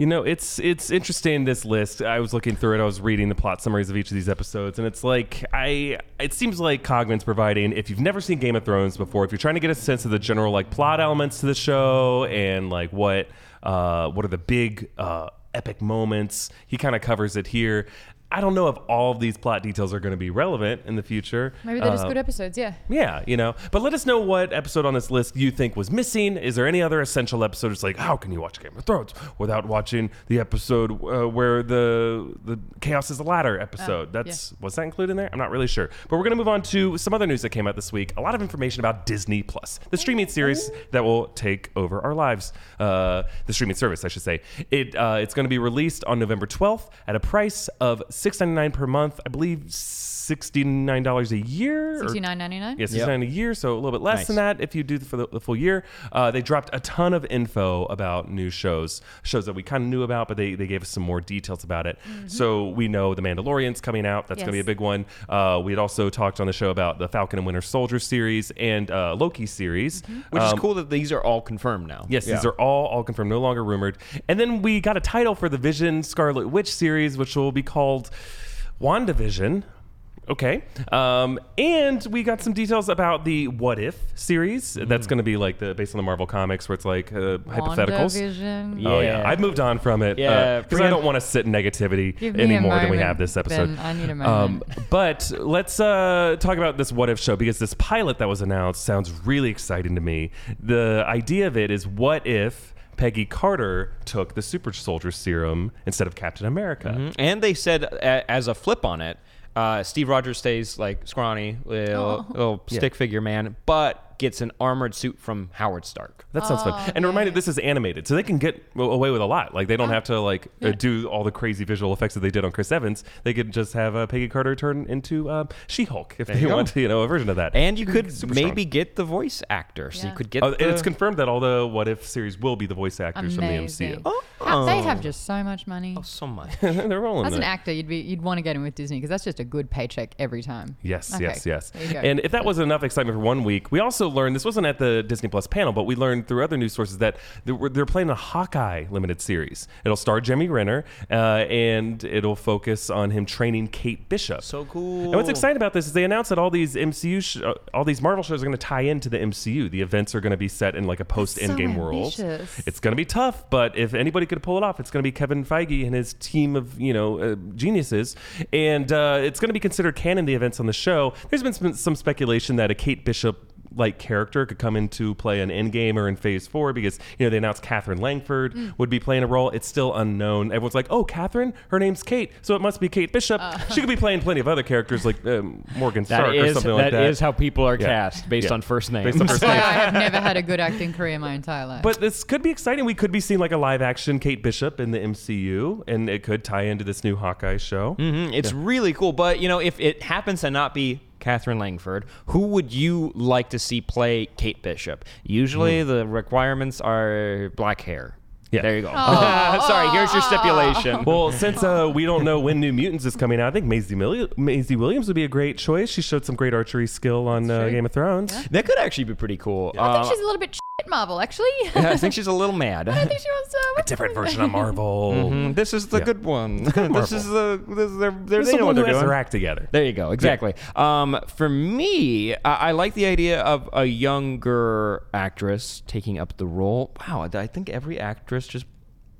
You know, it's it's interesting this list. I was looking through it. I was reading the plot summaries of each of these episodes, and it's like I. It seems like Cogman's providing. If you've never seen Game of Thrones before, if you're trying to get a sense of the general like plot elements to the show and like what uh, what are the big uh, epic moments, he kind of covers it here. I don't know if all of these plot details are going to be relevant in the future. Maybe they're just Uh, good episodes. Yeah. yeah, you know. But let us know what episode on this list you think was missing. Is there any other essential episode? It's like, how can you watch Game of Thrones without watching the episode uh, where the the Chaos is the Ladder episode? Oh, That's was that included in there? I'm not really sure. But we're gonna move on to some other news that came out this week. A lot of information about Disney Plus, the streaming series that will take over our lives. Uh, the streaming service, I should say. It uh, it's going to be released on November 12th at a price of $6.99 per month. I believe $69 a year. or- Sixty nine ninety nine. Yes, Yep. a year, so a little bit less Nice. than that if you do for the, the full year. Uh, they dropped a ton of info about new shows, shows that we kind of knew about, but they, they gave us some more details about it. So we know The Mandalorian's coming out. That's going to be a Yes. big one. Uh, we had also talked on the show about the Falcon and Winter Soldier series and uh, Loki series. Which Um, is cool that these are all confirmed now. Yes, Yeah. these are all all confirmed, no longer rumored. And then we got a title for the Vision Scarlet Witch series, which will be called WandaVision. Okay. Um, and we got some details about the What If series. That's going to be like the based on the Marvel comics, where it's like uh, hypotheticals. WandaVision. Oh yeah, Yeah. I've moved on from it Yeah, because I Brian- don't want to sit in negativity Give me a any more than we moment, have this episode. Ben. I need a Um, moment. but let's uh, talk about this What If show because this pilot that was announced sounds really exciting to me. The idea of it is what if Peggy Carter took the super soldier serum instead of Captain America? Mhm. And they said, a- as a flip on it, uh, Steve Rogers stays like scrawny, little, little Yeah. stick figure man, but gets an armored suit from Howard Stark. That sounds Oh, fun. And reminded, this is animated, so they can get w- away with a lot. Like they don't have to like uh, do all the crazy visual effects that they did on Chris Evans. They could just have uh, Peggy Carter turn into uh, She-Hulk if they you want, to, you know, a version of that. And you could Super maybe strong. get the voice actor, so you Yeah. could get. Oh, and the, it's confirmed that all the What If series will be the voice actors Amazing. from the MCU. How- They have just so much money. oh, so much. They're rolling. As an it. actor, you'd be you'd want to get in with Disney because that's just a good paycheck every time. Yes, Okay, yes, yes. there you go. And if that wasn't enough excitement for one week, we also learned this wasn't at the Disney Plus panel, but we learned through other news sources that they were- they're playing a Hawkeye limited series. It'll star Jeremy Renner, uh, and it'll focus on him training Kate Bishop. So cool. And what's exciting about this is they announced that all these MCU, sh- uh, all these Marvel shows are going to tie into the MCU. The events are going to be set in like a post Endgame world. It's going to be tough, but if anybody could pull it off, it's going to be Kevin Feige and his team of you know uh, geniuses, and uh, it's going to be considered canon. The events on the show. There's been some, some speculation that a Kate Bishop like character could come into play in Endgame or in Phase Four because you know they announced Katherine Langford Mm. would be playing a role. It's still unknown. Everyone's like, "Oh, Katherine, her name's Kate, so it must be Kate Bishop." Uh. she could be playing plenty of other characters like um, Morgan That Stark or is something like that that. is how people are Yeah. cast based Yeah. on first names. Based on first That's names. I have never had a good acting career my entire life. But this could be exciting. We could be seeing like a live action Kate Bishop in the MCU, and it could tie into this new Hawkeye show. Mhm, It's really cool. But you know, if it happens to not be Katherine Langford, who would you like to see play Kate Bishop? Usually, hmm. the requirements are black hair. Yeah. There you go. Oh. Sorry, here's your stipulation. Well, since uh, we don't know when New Mutants is coming out, I think Maisie, Mil- Maisie Williams would be a great choice. She showed some great archery skill on uh. Game of Thrones. that could actually be pretty cool. I think Uh, she's a little bit shit, Marvel, actually. I think she's a little mad. I think she wants to. A different version of Marvel. Mhm, This is the Yeah. good one. This is the this is their, they're, This they is know the what one who they're has doing. their act together. There you go. Exactly. Um, for me, I, I like the idea of a younger actress taking up the role. Wow, I think every actress just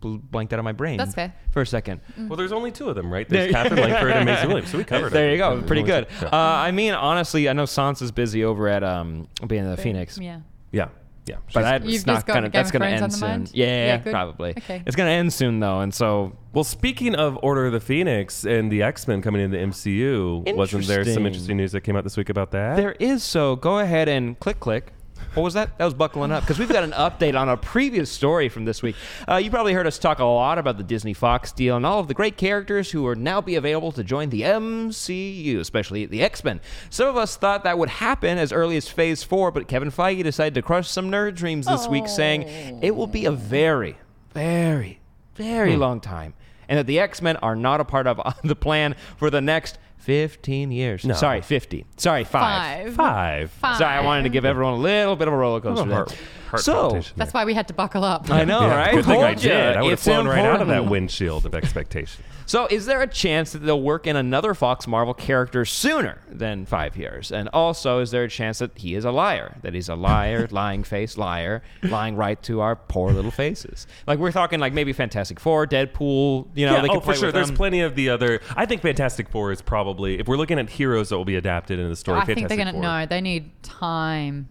bl- blanked out of my brain. That's fair. For a second. Well, there's only two of them, right? There's There- Katherine Langford and Maisie Williams, so we covered it. There you go. There's Pretty only good. two. Uh, I mean, honestly, I know Sansa's busy over at um, being in the Phoenix. Yeah. yeah, yeah. But She's- that's You've not just got gonna. Game That's of gonna Thrones end the soon. mind? Yeah, Yeah, good. probably. Okay. It's gonna end soon though, and so Well, speaking of Order of the Phoenix and the X Men coming into the MCU, wasn't there some Interesting. interesting news that came out this week about that? There is so. Go ahead and click, click. What was that? That was buckling up because we've got an update on a previous story from this week. Uh, you probably heard us talk a lot about the Disney Fox deal and all of the great characters who are now be available to join the MCU, especially the X Men. Some of us thought that would happen as early as Phase Four, but Kevin Feige decided to crush some nerd dreams this week, saying it will be a very, very, very long time, and that the X Men are not a part of the plan for the next. 15 years. No. Sorry, 50. Sorry, five. Five. Five. Five. Sorry, I wanted to give everyone a little bit of a roller coaster. Little heart, there. Heart so, palpitation That's why we had to buckle up. I know, Yeah, right? Good thing I Told ya, did. I would have it's flown right out of that windshield of expectation. So, is there a chance that they'll work in another Fox Marvel character sooner than five years? And also, is there a chance that he is a liar? That he's a liar, lying face liar, lying right to our poor little faces? Like we're talking, like maybe Fantastic Four, Deadpool. You know, yeah, they oh, for sure. There's them. plenty of the other. I think Fantastic Four is probably, if we're looking at heroes that will be adapted into the story. I think they're gonna Four. no. They need time.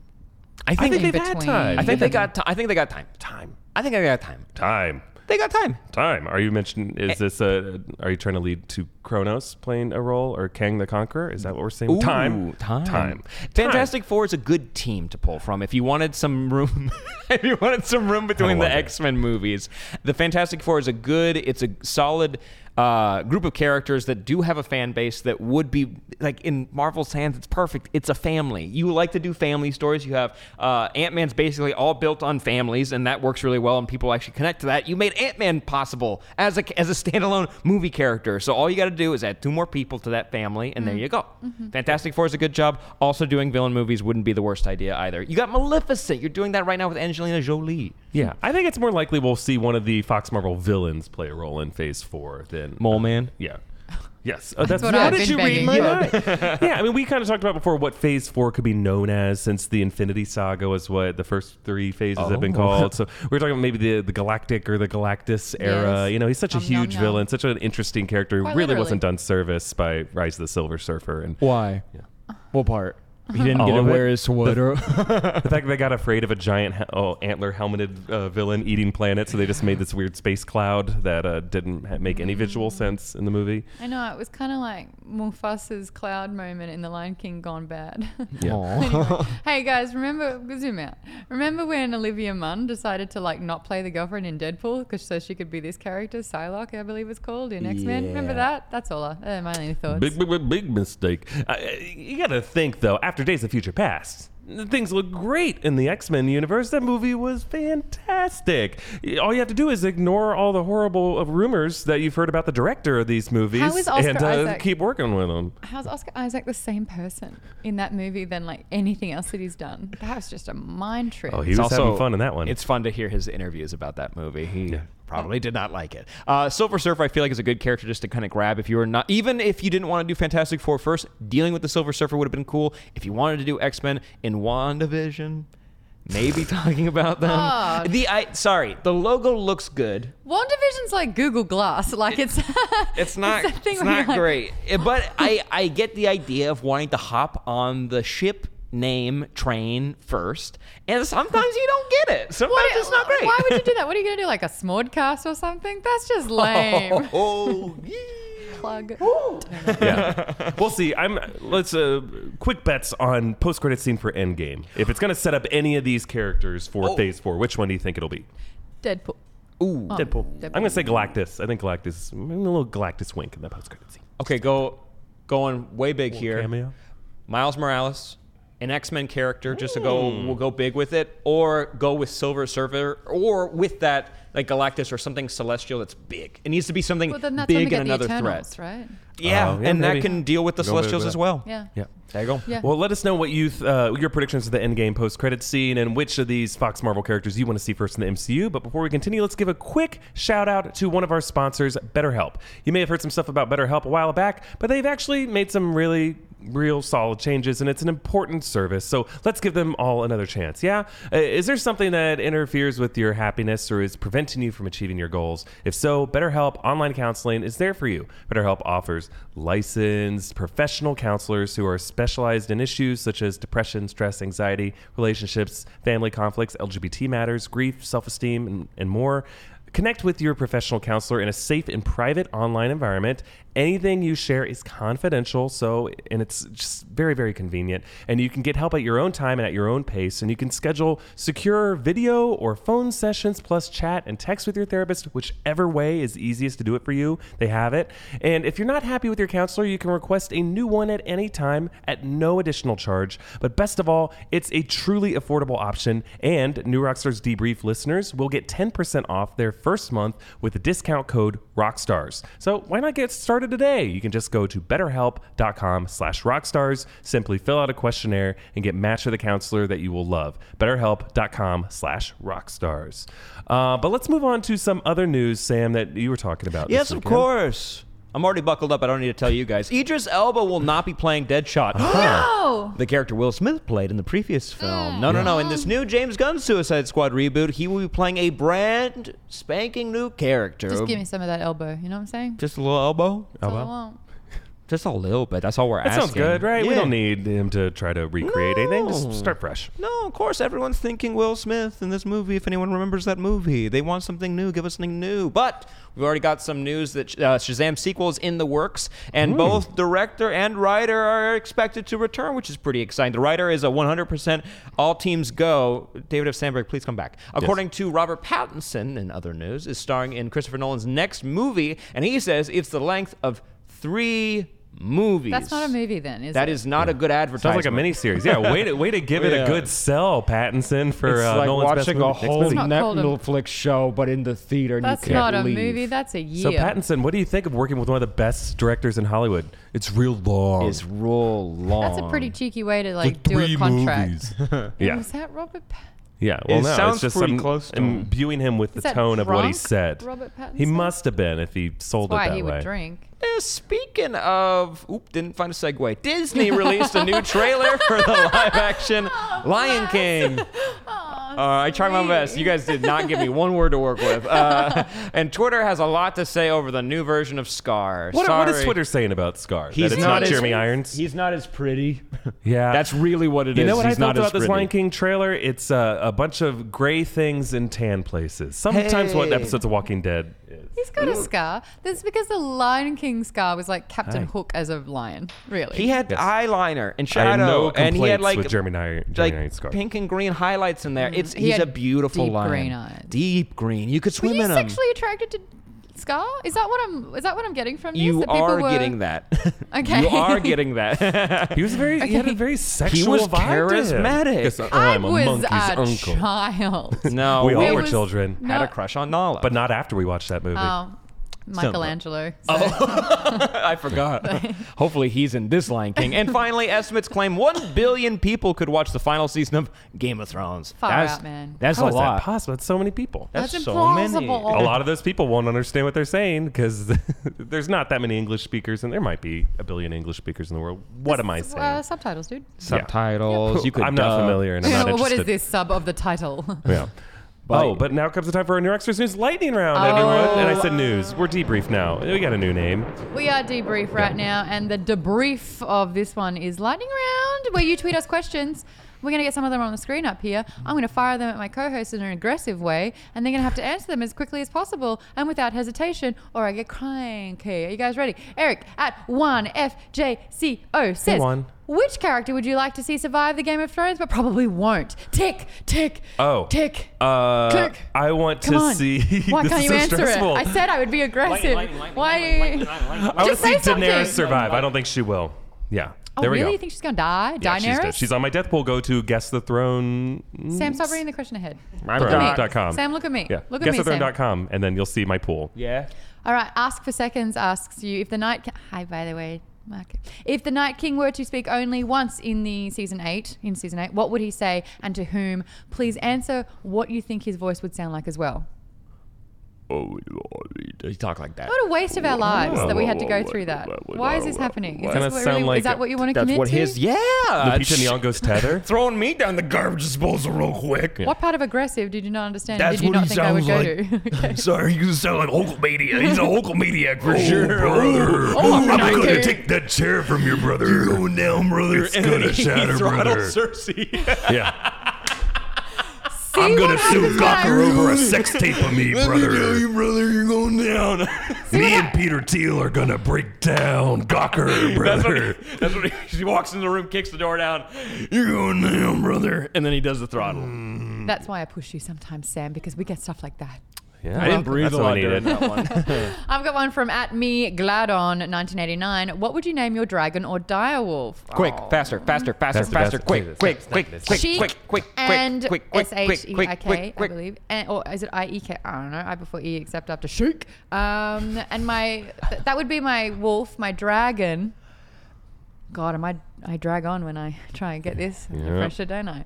I I think, think they've had between. time. I think they Give them- got. T- I think they got time. time. I think they got time. Time. They got time. Time. Are you mentioning? Eh. Is this a? Are you trying to lead to Kronos playing a role or Kang the Conqueror? Is that what we're saying? Ooh, time. time, Time. Fantastic Four is a good team to pull from. If you wanted some room, if you wanted some room between the love it. X Men movies, the Fantastic Four is a good. It's a solid uh, group of characters that do have a fan base that would be like in Marvel's hands. It's perfect. It's a family. You like to do family stories. You have uh, Ant Man's basically all built on families, and that works really well, and people actually connect to that. You made Ant Man possible as a as a standalone movie character. So all you got to do is add two more people to that family, and there you go. Fantastic Four is a good job. Also, doing villain movies wouldn't be the worst idea either. You got Maleficent. You're doing that right now with Angelina Jolie. Yeah, I think it's more likely we'll see one of the Fox Marvel villains play a role in Phase Four than Mole Man. Yeah. Yes, uh, that's, what how I've did been you read begging my for. mind? yeah, I mean, we kind of talked about before what Phase Four could be known as, since the Infinity Saga was what the first three phases have been Oh. called. So we are talking about maybe the the Galactic or the Galactus era. Yes. You know, he's such a Nom, nom, huge nom. villain, such an interesting character. who Quite really literally. wasn't done service by Rise of the Silver Surfer, and Why? Yeah. What part? He didn't All get to of it? wear his sweater. the fact that they got afraid of a giant he- oh, antler helmeted uh, villain eating planets, so they just made this weird space cloud that uh, didn't ha- make any visual sense in the movie. I know it was kind of like Mufasa's cloud moment in The Lion King gone bad. Yeah. Aw. hey guys, remember zoom out. Remember when Olivia Munn decided to like not play the girlfriend in Deadpool because so she could be this character, Psylocke, I believe it's called in X Men. Remember Yeah. that? That's all. I, uh, my only thoughts. Big, big, big, big mistake. Uh, you got to think though. After Days of Future Past, things look great in the X Men universe. That movie was fantastic. All you have to do is ignore all the horrible rumors that you've heard about the director of these movies, How is Oscar and uh, Isaac- keep working with them. How's Oscar Isaac the same person in that movie than like anything else that he's done? That was just a mind trip. Oh, he It's was having fun in that one. It's fun to hear his interviews about that movie. He Yeah. Probably did not like it. Uh, Silver Surfer, I feel like is a good character just to kind of grab. If you were not, even if you didn't want to do Fantastic Four first, dealing with the Silver Surfer would have been cool. If you wanted to do X Men in WandaVision, maybe talking about them. Oh. The I sorry, the logo looks good. WandaVision's like Google Glass. Like it's It's not. thing it's not like- great. But I I get the idea of wanting to hop on the ship name train first, and sometimes you don't get it. Sometimes What- it's not great. Why would you do that? What are you gonna do? Like a smodcast or something? That's just lame. Oh, Plug. yeah, we'll see. I'm let's uh, quick bets on post credit scene for Endgame. If it's going to set up any of these characters for Oh. Phase Four, which one do you think it'll be? Deadpool. Ooh. Oh, Deadpool. Deadpool. I'm going to say Galactus. I think Galactus. maybe A little Galactus wink in that post credit scene. Okay, go going way big here. cameo. Miles Morales, an X Men character, just to go, we'll go big with it, or go with Silver Surfer, or with that like Galactus or something celestial that's big. It needs to be something Well, then that's big get and another Eternals, threat. right? Yeah, Oh, yeah, and maybe. that can deal with the Go celestials with as well. Yeah. Yeah. There you go. Yeah. Well, let us know what you th- uh, your predictions of the Endgame post-credit scene and which of these Fox Marvel characters you want to see first in the MCU. But before we continue, let's give a quick shout out to one of our sponsors, BetterHelp. You may have heard some stuff about BetterHelp a while back, but they've actually made some really real solid changes and it's an important service. So let's give them all another chance. Yeah? Uh, is there something that interferes with your happiness or is preventing you from achieving your goals? If so, BetterHelp online counseling is there for you. BetterHelp offers licensed professional counselors who are specialized in issues such as depression, stress, anxiety, relationships, family conflicts, LGBT matters, grief, self-esteem, and, and more. Connect with your professional counselor in a safe and private online environment. Anything you share is confidential, so and it's just very very convenient. And you can get help at your own time and at your own pace. And you can schedule secure video or phone sessions, plus chat and text with your therapist, whichever way is easiest to do it for you. They have it. And if you're not happy with your counselor, you can request a new one at any time at no additional charge. But best of all, it's a truly affordable option. And New Rockstars Debrief listeners will get 10% off their first month with the discount code ROCKSTARS. So why not get started today? You can just go to betterhelp.com slash rockstars, simply fill out a questionnaire, and get matched with a counselor that you will love. betterhelp.com slash rockstars. Uh, but let's move on to some other news, Sam, that you were talking about. Yes, of course. I'm already buckled up. I don't need to tell you guys. Idris Elba will not be playing Deadshot. Oh, the character Will Smith played in the previous mm. film. No, no, no. In this new James Gunn Suicide Squad reboot, he will be playing a brand spanking new character. just give me some of that elbow. You know what I'm saying? Just a little elbow. That's all I Elbow? want. Just a little bit. That's all we're That asking. sounds good, right? We don't need him to try to recreate anything. No. Just start fresh. No, of course, everyone's thinking Will Smith in this movie. If anyone remembers that movie, they want something new. Give us something new. But we've already got some news that uh, Shazam sequel is in the works, and both director and writer are expected to return, which is pretty exciting. The writer is a 100% all teams go. David F. Sandberg, please come back. According to Robert Pattinson, in other news, is starring in Christopher Nolan's next movie, and he says it's the length of three movies. That's not a movie then, is That it? is not a good advertisement. Sounds like a miniseries. Yeah, way to way to give it Yeah. a good sell, Pattinson, for It's uh, like Nolan's best watching movie. a next whole movie. not called a- Netflix show, but in the theater, and That's you can't not a leave. movie. That's a year. So Pattinson, what do you think of working with one of the best directors in Hollywood? It's real long. is real long. That's a pretty cheeky way to like do a contract. yeah. Was that Robert? Pa- Yeah, well, It no, sounds it's just pretty I'm close to him. imbuing him with the Is that tone of what he drunk said. Robert Pattinson? He must have been if he sold That's why it that he way. would drink. Eh, speaking of, oop, didn't find a segue. Disney released a new trailer for the live action Lion King. Uh, I tried my best. You guys did not give me one word to work with. Uh, and Twitter has a lot to say over the new version of Scar. What, what is Twitter saying about Scar? He's that it's not not, as- Jeremy Irons. He's not as pretty. yeah, That's really what it is. You know what He's I thought about this. Lion King trailer? It's uh, a bunch of gray things in tan places. Sometimes what episodes of Walking Dead is. He's got a scar. That's because the Lion King scar was like Captain Hi. Hook as a lion. Really. He had Yes. eyeliner and I have shadow, no and he had complaints like with Jeremy, Ir- Jeremy like Scar. pink and green highlights in there. Mm. It's He he's had a beautiful deep lion. green eyes. Deep green. You could Were swim you in them. sexually attracted to Scar? Is that what I'm? Is that what I'm getting from this? You That people are were- getting that. Okay. you are getting that. He was very. He had a Okay. very sexual was vibe to him. charismatic. Yes, oh, I I'm a was monkey's a uncle. child. no, we all It were was- children, had a crush on Nala, but not after we watched that movie. Oh, Michelangelo. Oh. I forgot. Hopefully, he's in this Lion King. And finally, estimates claim one billion people could watch the final season of Game of Thrones. Far that's, out, man. That's How a is lot. that possible? That's so many people. That's, That's so many. implausible. a lot of those people won't understand what they're saying because there's not that many English speakers, and there might be a billion English speakers in the world. What am I saying? Uh, subtitles, dude. Subtitles. You could. I'm not familiar, and I'm not what is this sub of the title? Yeah. But- oh, but now comes the time for our New Extras News Lightning Round, oh. everyone. And I said news. We're debriefed now. We got a new name. We are debrief right now, and the debrief of this one is lightning round, where you tweet us questions. We're going to get some of them on the screen up here. I'm going to fire them at my co-host in an aggressive way, and they're going to have to answer them as quickly as possible and without hesitation, or I get cranky. Are you guys ready? Eric at one FJCO says, One. "Which character would you like to see survive the Game of Thrones, but probably won't?" Tick, tick, Oh. tick. Uh, Click. I want Come to on. see. Why this can't is you so answer stressful. it? I said I would be aggressive. Why? I want to Just see say something. Daenerys survive. I don't think she will. Yeah. Oh, there we really? go. You think she's gonna die? Yeah, she's, dead. she's on my death pool. Go to guess the throne. Sam, stop reading the question ahead. My Look at me. dot com. Sam, look at me. Yeah. Look at me, Sam. GuessTheThrone.com, and then you'll see my pool. Yeah. All right. Ask for seconds asks you if the night. Ki- Hi, by the way. Mark. If the Night King were to speak only once in the season eight, in season eight, what would he say and to whom? Please answer what you think his voice would sound like as well. Oh, you talk like that. What a waste of our lives that we had to go through that. Why is this happening? Is, Kinda this what sound really, like is that what you want to That's commit what to? his. Yeah. Lupita sh- Nyong'o's tether. Throwing me down the garbage disposal real quick. What part of aggressive did you not understand? That's did you what not he think I would go sounds to? Okay. Sorry, you sound like Hulkamania. He's a Hulkamaniac for sure. brother. Oh, I'm I'm not gonna take that chair from your brother. You're going down, brother. It's gonna shatter, brother. Cersei. yeah. See I'm gonna sue happens when I- Gawker over a sex tape of me, Let me brother. tell you, brother, you're going down. me and Peter Thiel are gonna break down Gawker, That's brother. what, he, that's what he, he walks in the room, kicks the door down, You're going down, brother. and then he does the throttle. That's why I push you sometimes, Sam, because we get stuff like that. Yeah. I didn't breathe That's a what lot during that one. I've got one from at me Gladon 1989. What would you name your dragon or direwolf? quick, faster, faster, faster, Faster, faster, faster, quick, faster, quick, faster, quick, faster. quick, Sheik quick, quick, and quick, quick, S quick, H E quick, I quick, K, I quick. believe, and, or is it I E K? I don't know. I before E except after Sheik. Um, and my th- that would be my wolf, my dragon. God, am I I drag on when I try and get this Yeah. pressure, don't I?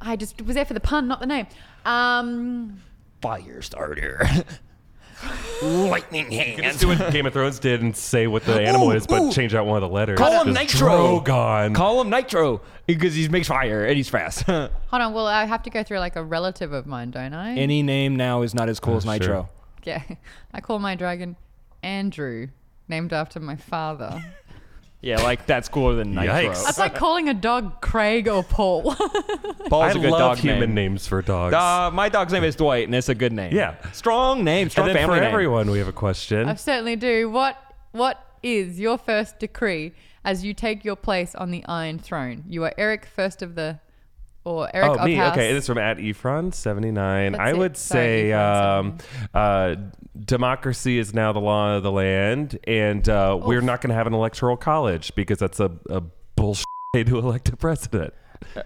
I just was there for the pun, not the name. Um, Fire starter. Lightning Just hands. do what Game of Thrones did and say what the animal Ooh, is, but ooh. change out one of the letters. Call him Just Nitro. Drogon. Call him Nitro because he makes fire and he's fast. hold on. Well, I have to go through like a relative of mine, don't I? Any name now is not as cool as sure. Nitro. Yeah, I call my dragon Andrew, named after my father. Yeah, like that's cooler than Nitro. Yikes. That's like calling a dog Craig or Paul. Paul's I a good love dog human name. names for dogs. Uh, my dog's name is Dwight, and it's a good name. Yeah. strong name, strong and then family for name. everyone, we have a question. I certainly do. What What is your first decree as you take your place on the Iron Throne? You are Erik, first of the, or Eric oh, of me. Okay, this is from at Efron79. That's I it. would Sorry, say um, uh, democracy is now the law of the land, and uh, we're not going to have an electoral college because that's a, a bullshit way to elect a president.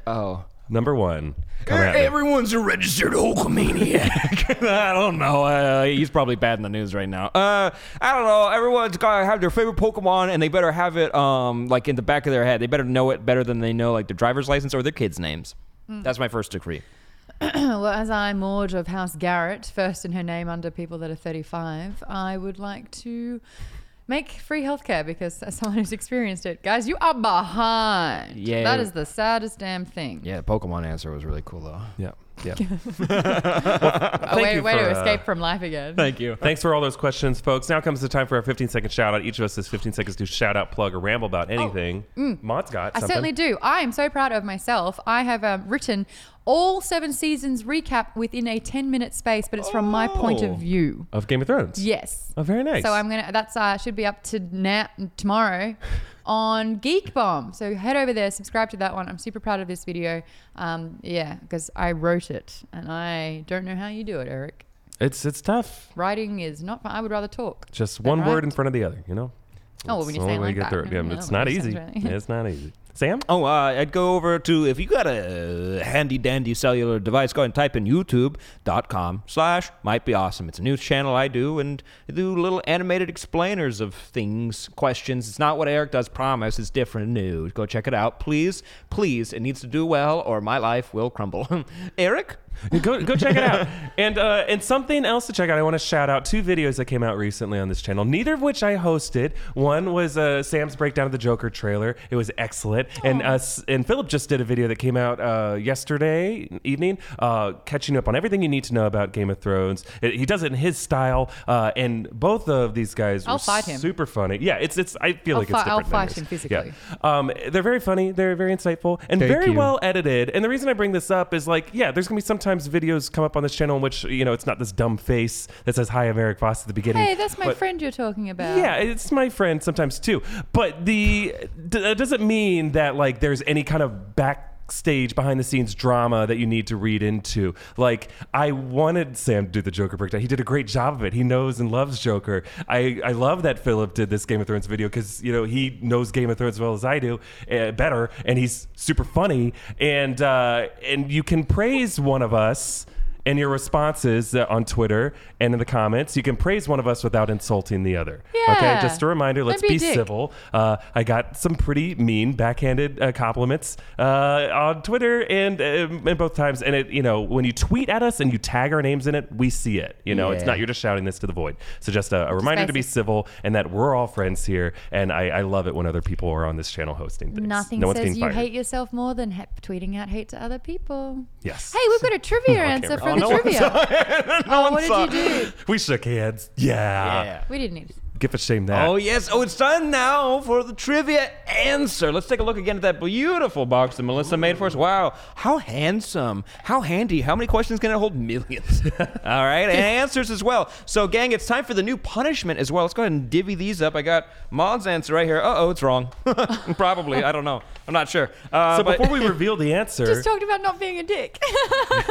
Oh, Number one. Come at me. Everyone's a registered Hulkamaniac. I don't know. Uh, he's probably bad in the news right now. Uh, I don't know. Everyone's gotta have their favorite Pokemon, and they better have it um like in the back of their head. They better know it better than they know like their driver's license or their kids' names. Mm. That's my first decree. well, as I'm Maude of House Garrett, first in her name under people that are 35, I would like to make free healthcare because as someone who's experienced it, guys, you are behind. Yeah. That is the saddest damn thing. Yeah, Pokemon answer was really cool though. Yeah. Yeah. A way, way for, to uh, escape from life again. Thank you. Thanks for all those questions, folks. Now comes the time for our 15 second shout out. Each of us has 15 seconds to shout out, plug, or ramble about anything. Maude's got Oh, mm. I certainly do. I am so proud of myself. I have um, written all seven seasons recap within a 10 minute space, but it's from my point Oh. of view. Of Game of Thrones. Yes. Oh, very nice. So I'm gonna. That's uh, should be up to now tomorrow on Geek Bomb. So head over there, subscribe to that one. I'm super proud of this video. Um, yeah, because I wrote it, and I don't know how you do it, Erik. It's it's tough. Writing is not. fun. I would rather talk. Just one word in front of the other, you know? Oh, well, when you say it like that, it. yeah, it's not easy. It's not easy. Sam? Oh, uh, I'd go over to if you got a handy dandy cellular device, go and type in youtube.com slash might be awesome. It's a news channel I do and I do little animated explainers of things, questions. It's not what Erik does, promise. It's different new. Go check it out. Please, please. It needs to do well or my life will crumble. Erik? Go go check it out. And uh, and something else to check out. I want to shout out two videos that came out recently on this channel. Neither of which I hosted. One was uh, Sam's breakdown of the Joker trailer. It was excellent. And uh, and Philip just did a video that came out uh, yesterday evening, uh, catching up on everything you need to know about Game of Thrones. It- he does it in his style. Uh, and both of these guys I'll were fight him. super funny. Yeah, it's it's. I feel I'll like it's fi- I'll different. than fight him physically. Yeah. Um, they're very funny. They're very insightful and Thank very you. well edited. And the reason I bring this up is like, yeah, there's gonna be sometimes videos come up on this channel in which you know it's not this dumb face that says "Hi, I'm Erik Voss" at the beginning. Hey, that's my but- friend you're talking about. Yeah, it's my friend sometimes too. But the d- that doesn't mean that like there's any kind of backstage behind the scenes drama that you need to read into. Like I wanted Sam to do the Joker breakdown. He did a great job of it. He knows and loves Joker. I I love that Philip did this Game of Thrones video cuz you know, he knows Game of Thrones as well as I do, uh, better and he's super funny and uh and you can praise one of us and your responses uh, on Twitter and in the comments. You can praise one of us without insulting the other. Yeah. Okay, just a reminder. Don't Let's be be, civil. Uh, I got some pretty mean backhanded uh, compliments uh, on Twitter and and both times. And it, you know, when you tweet at us and you tag our names in it, we see it. You know, it's not you're just shouting this to the void. So just a, a reminder to be civil and that we're all friends here. And I, I love it when other people are on this channel hosting things. Nothing no says you fired. hate yourself more than ha- tweeting out hate to other people. Yes. Hey, we've got a trivia answer remember. For Oh, the no one trivia. oh, what saw. did you do? We shook hands. Yeah. We didn't need. Give a shame that. Oh, yes. Oh, it's time now for the trivia answer. Let's take a look again at that beautiful box that Melissa made for us. Wow. How handsome. How handy. How many questions can it hold? Millions. All right. And answers as well. So, gang, it's time for the new punishment as well. Let's go ahead and divvy these up. I got Maude's answer right here. Uh oh, it's wrong. Probably. I don't know. I'm not sure. Uh, so but- before we reveal the answer, Just talked about not being a dick.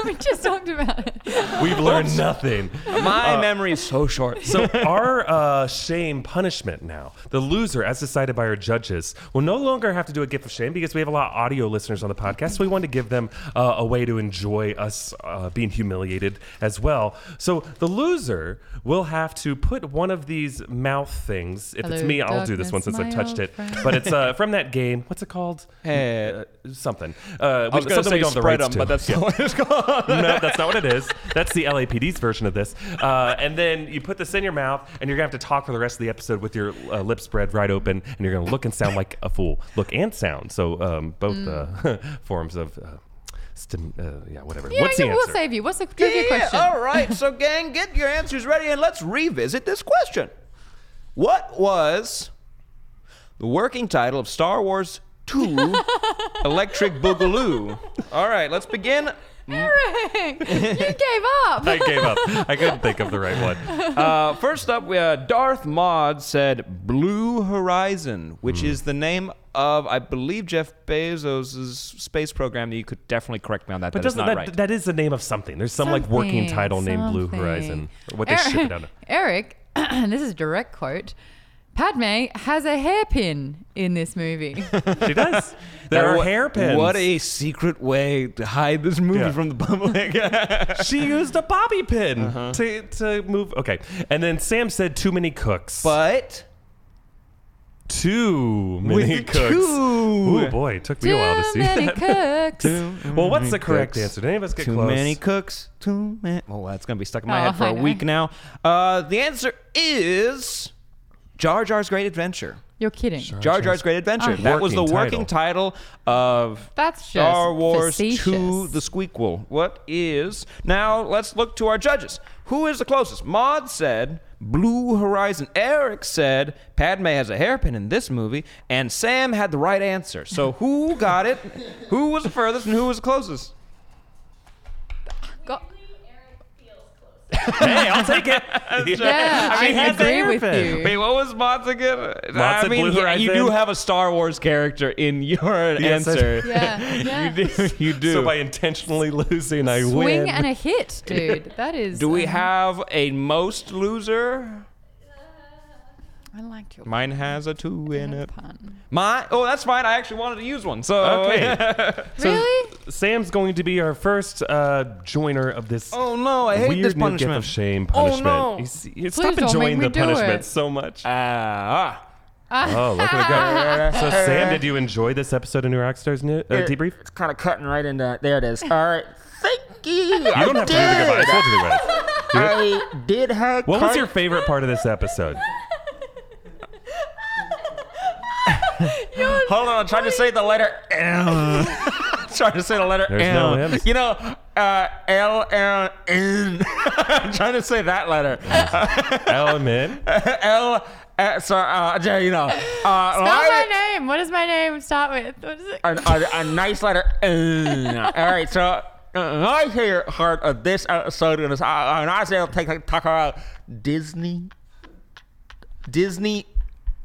we just talked about it. we've learned nothing. my memory is so short. So our uh, shame punishment now, the loser, as decided by our judges, will no longer have to do a gift of shame because we have a lot of audio listeners on the podcast. So we wanted to give them uh, a way to enjoy us uh, being humiliated as well. So the loser will have to put one of these mouth things. If it's Hello, me, I'll do this one since I my touched it. friend. But it's uh, from that game. What's it called? Eh, Uh, something. Uh, I was going to say don't the spread them, to. but that's Yeah. not what it's called. no, that's not what it is. That's the LAPD's version of this. Uh, and then you put this in your mouth, and you're gonna have to talk for the rest of the episode with your uh, lips spread right open, and you're gonna look and sound like a fool. Look and sound. So um, both uh, forms of. Uh, stim- uh, yeah, whatever. Yeah, What's the answer? we'll save you. What's the trivia Yeah, question? All right, so gang, get your answers ready and let's revisit this question. What was the working title of Star Wars 2 Electric Boogaloo? All right, let's begin. Erik, you gave up. I gave up. I couldn't think of the right one. Uh, first up, we, uh, Darth Maude said Blue Horizon, which is the name of, I believe, Jeff Bezos' space program. You could definitely correct me on that. But that is doesn't not that right. that is the name of something? There's some like working Something, title named Blue something. Horizon, or what they Erik, ship it out. of. Erik, this is a direct quote. Padme has a hairpin in this movie. She does. There are What- hairpins. What a secret way to hide this movie Yeah. from the public. she used a bobby pin Uh-huh. to, to move. Okay. And then Sam said too many cooks. but too many With cooks. two. Ooh boy, it took me a while to see that. Too many that. cooks. Well, what's the many correct cooks. answer? Did any of us get Too close? many cooks. Too many. Oh, that's gonna be stuck in my Oh, head for I a know. week now. Uh, the answer is Jar Jar's Great Adventure. You're kidding. Jar Jar's Great Adventure. Oh. that was the Working working title, of That's Star just Wars facetious. 2 The Squeakquel. What is. Now, let's look to our judges. Who is the closest? Maude said Blue Horizon. Erik said Padme has a hairpin in this movie. And Sam had the right answer. So who got it? Who was the furthest and who was the closest? Hey, I'll take it. yeah, I, She has a agree with hairpin. you. Wait, what was Maude's again? Maud I mean, Blue yeah, you do have a Star Wars character in your Yes, I- answer. Yeah, yeah. You do. You do. So by intentionally losing, I Swing win. Swing and a hit, dude. That is. Do we um, have a most loser? I liked your Mine has a two in it. pun. Mine. Oh, that's fine. I actually wanted to use one. So Okay. So Really? Sam's going to be our first uh, joiner of this oh no, I hate weird this new gift punishment. of shame Oh, punishment. no. You see- you Please stop don't enjoying make the do punishment it. so much. Ah. oh, look at it go. So, Sam, did you enjoy this episode of New Rockstars New, uh, debrief? It's kind of cutting right into there. It is. All right. Thank you. You don't have to do the goodbyes. We'll do the goodbyes. I did have. What was your favorite part of this episode? Hold on, I'm trying to say the letter M. trying to say the letter There's M. no M's. You know, uh, L L N. I'm trying to say that letter. Element. L. Uh, so, uh, yeah, you know, uh, Spell my line- name. What does my name start with? What is it? a, a, a nice letter. N. All right, so uh, I hear heart of this episode, and it's- uh, and I say I'll take talk about Disney. Disney,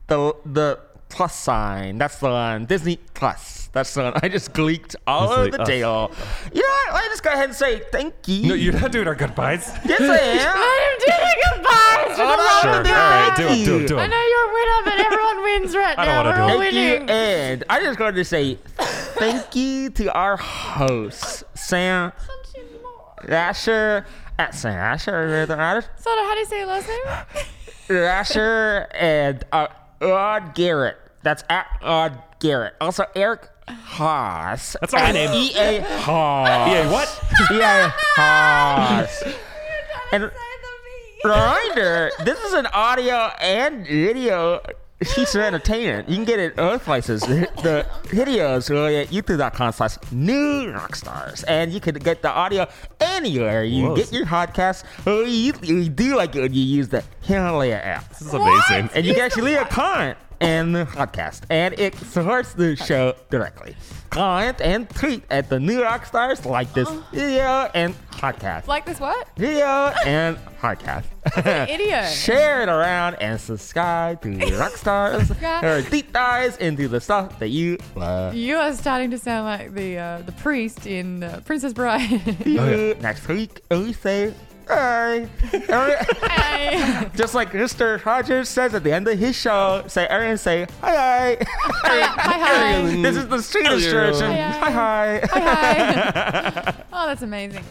the the plus sign. That's the one. Disney Plus. That's the one. I just gleeked all Disney over the Plus. deal. You know what? I just go ahead and say thank you. No, you're not doing our goodbyes. yes, I am. Let him do the goodbyes. for the love Sure. of All God. right, do it, do it, do I know you're a winner, but everyone wins right I don't now. wanna We're do all it. Thank you, and I just going to say thank you to our hosts, Sam Asher, at Sam Asher, So, how do you say your last name? Asher, and uh, Odd Garrett. That's at Odd Garrett. Also, Eric Haas. That's not my at name. E.A. Haas. Yeah, what? E.A. Haas. And reminder, this is an audio and video piece of entertainment. You can get it other places. The, the videos are at youtube.com slash new rockstars. And you can get the audio anywhere you Whoa. get your podcast. Or you, you do like it when you use the Himalaya app. This is amazing. And you can actually leave a comment in the podcast. And it supports the show directly. Comment and tweet at the new Rockstars like this video and podcast Like this what? video and podcast. idiot. Share it around and subscribe to Rockstars. Yeah. or deep dives into the stuff that you love. You are starting to sound like the uh, the priest in uh, Princess Bride. Next week, we say bye. Hey. Just like Mr. Rogers says at the end of his show, say everyone say hi hi. hi hi. this is the Swedish version. Hi, Hi hi. Hi hi. oh, that's amazing.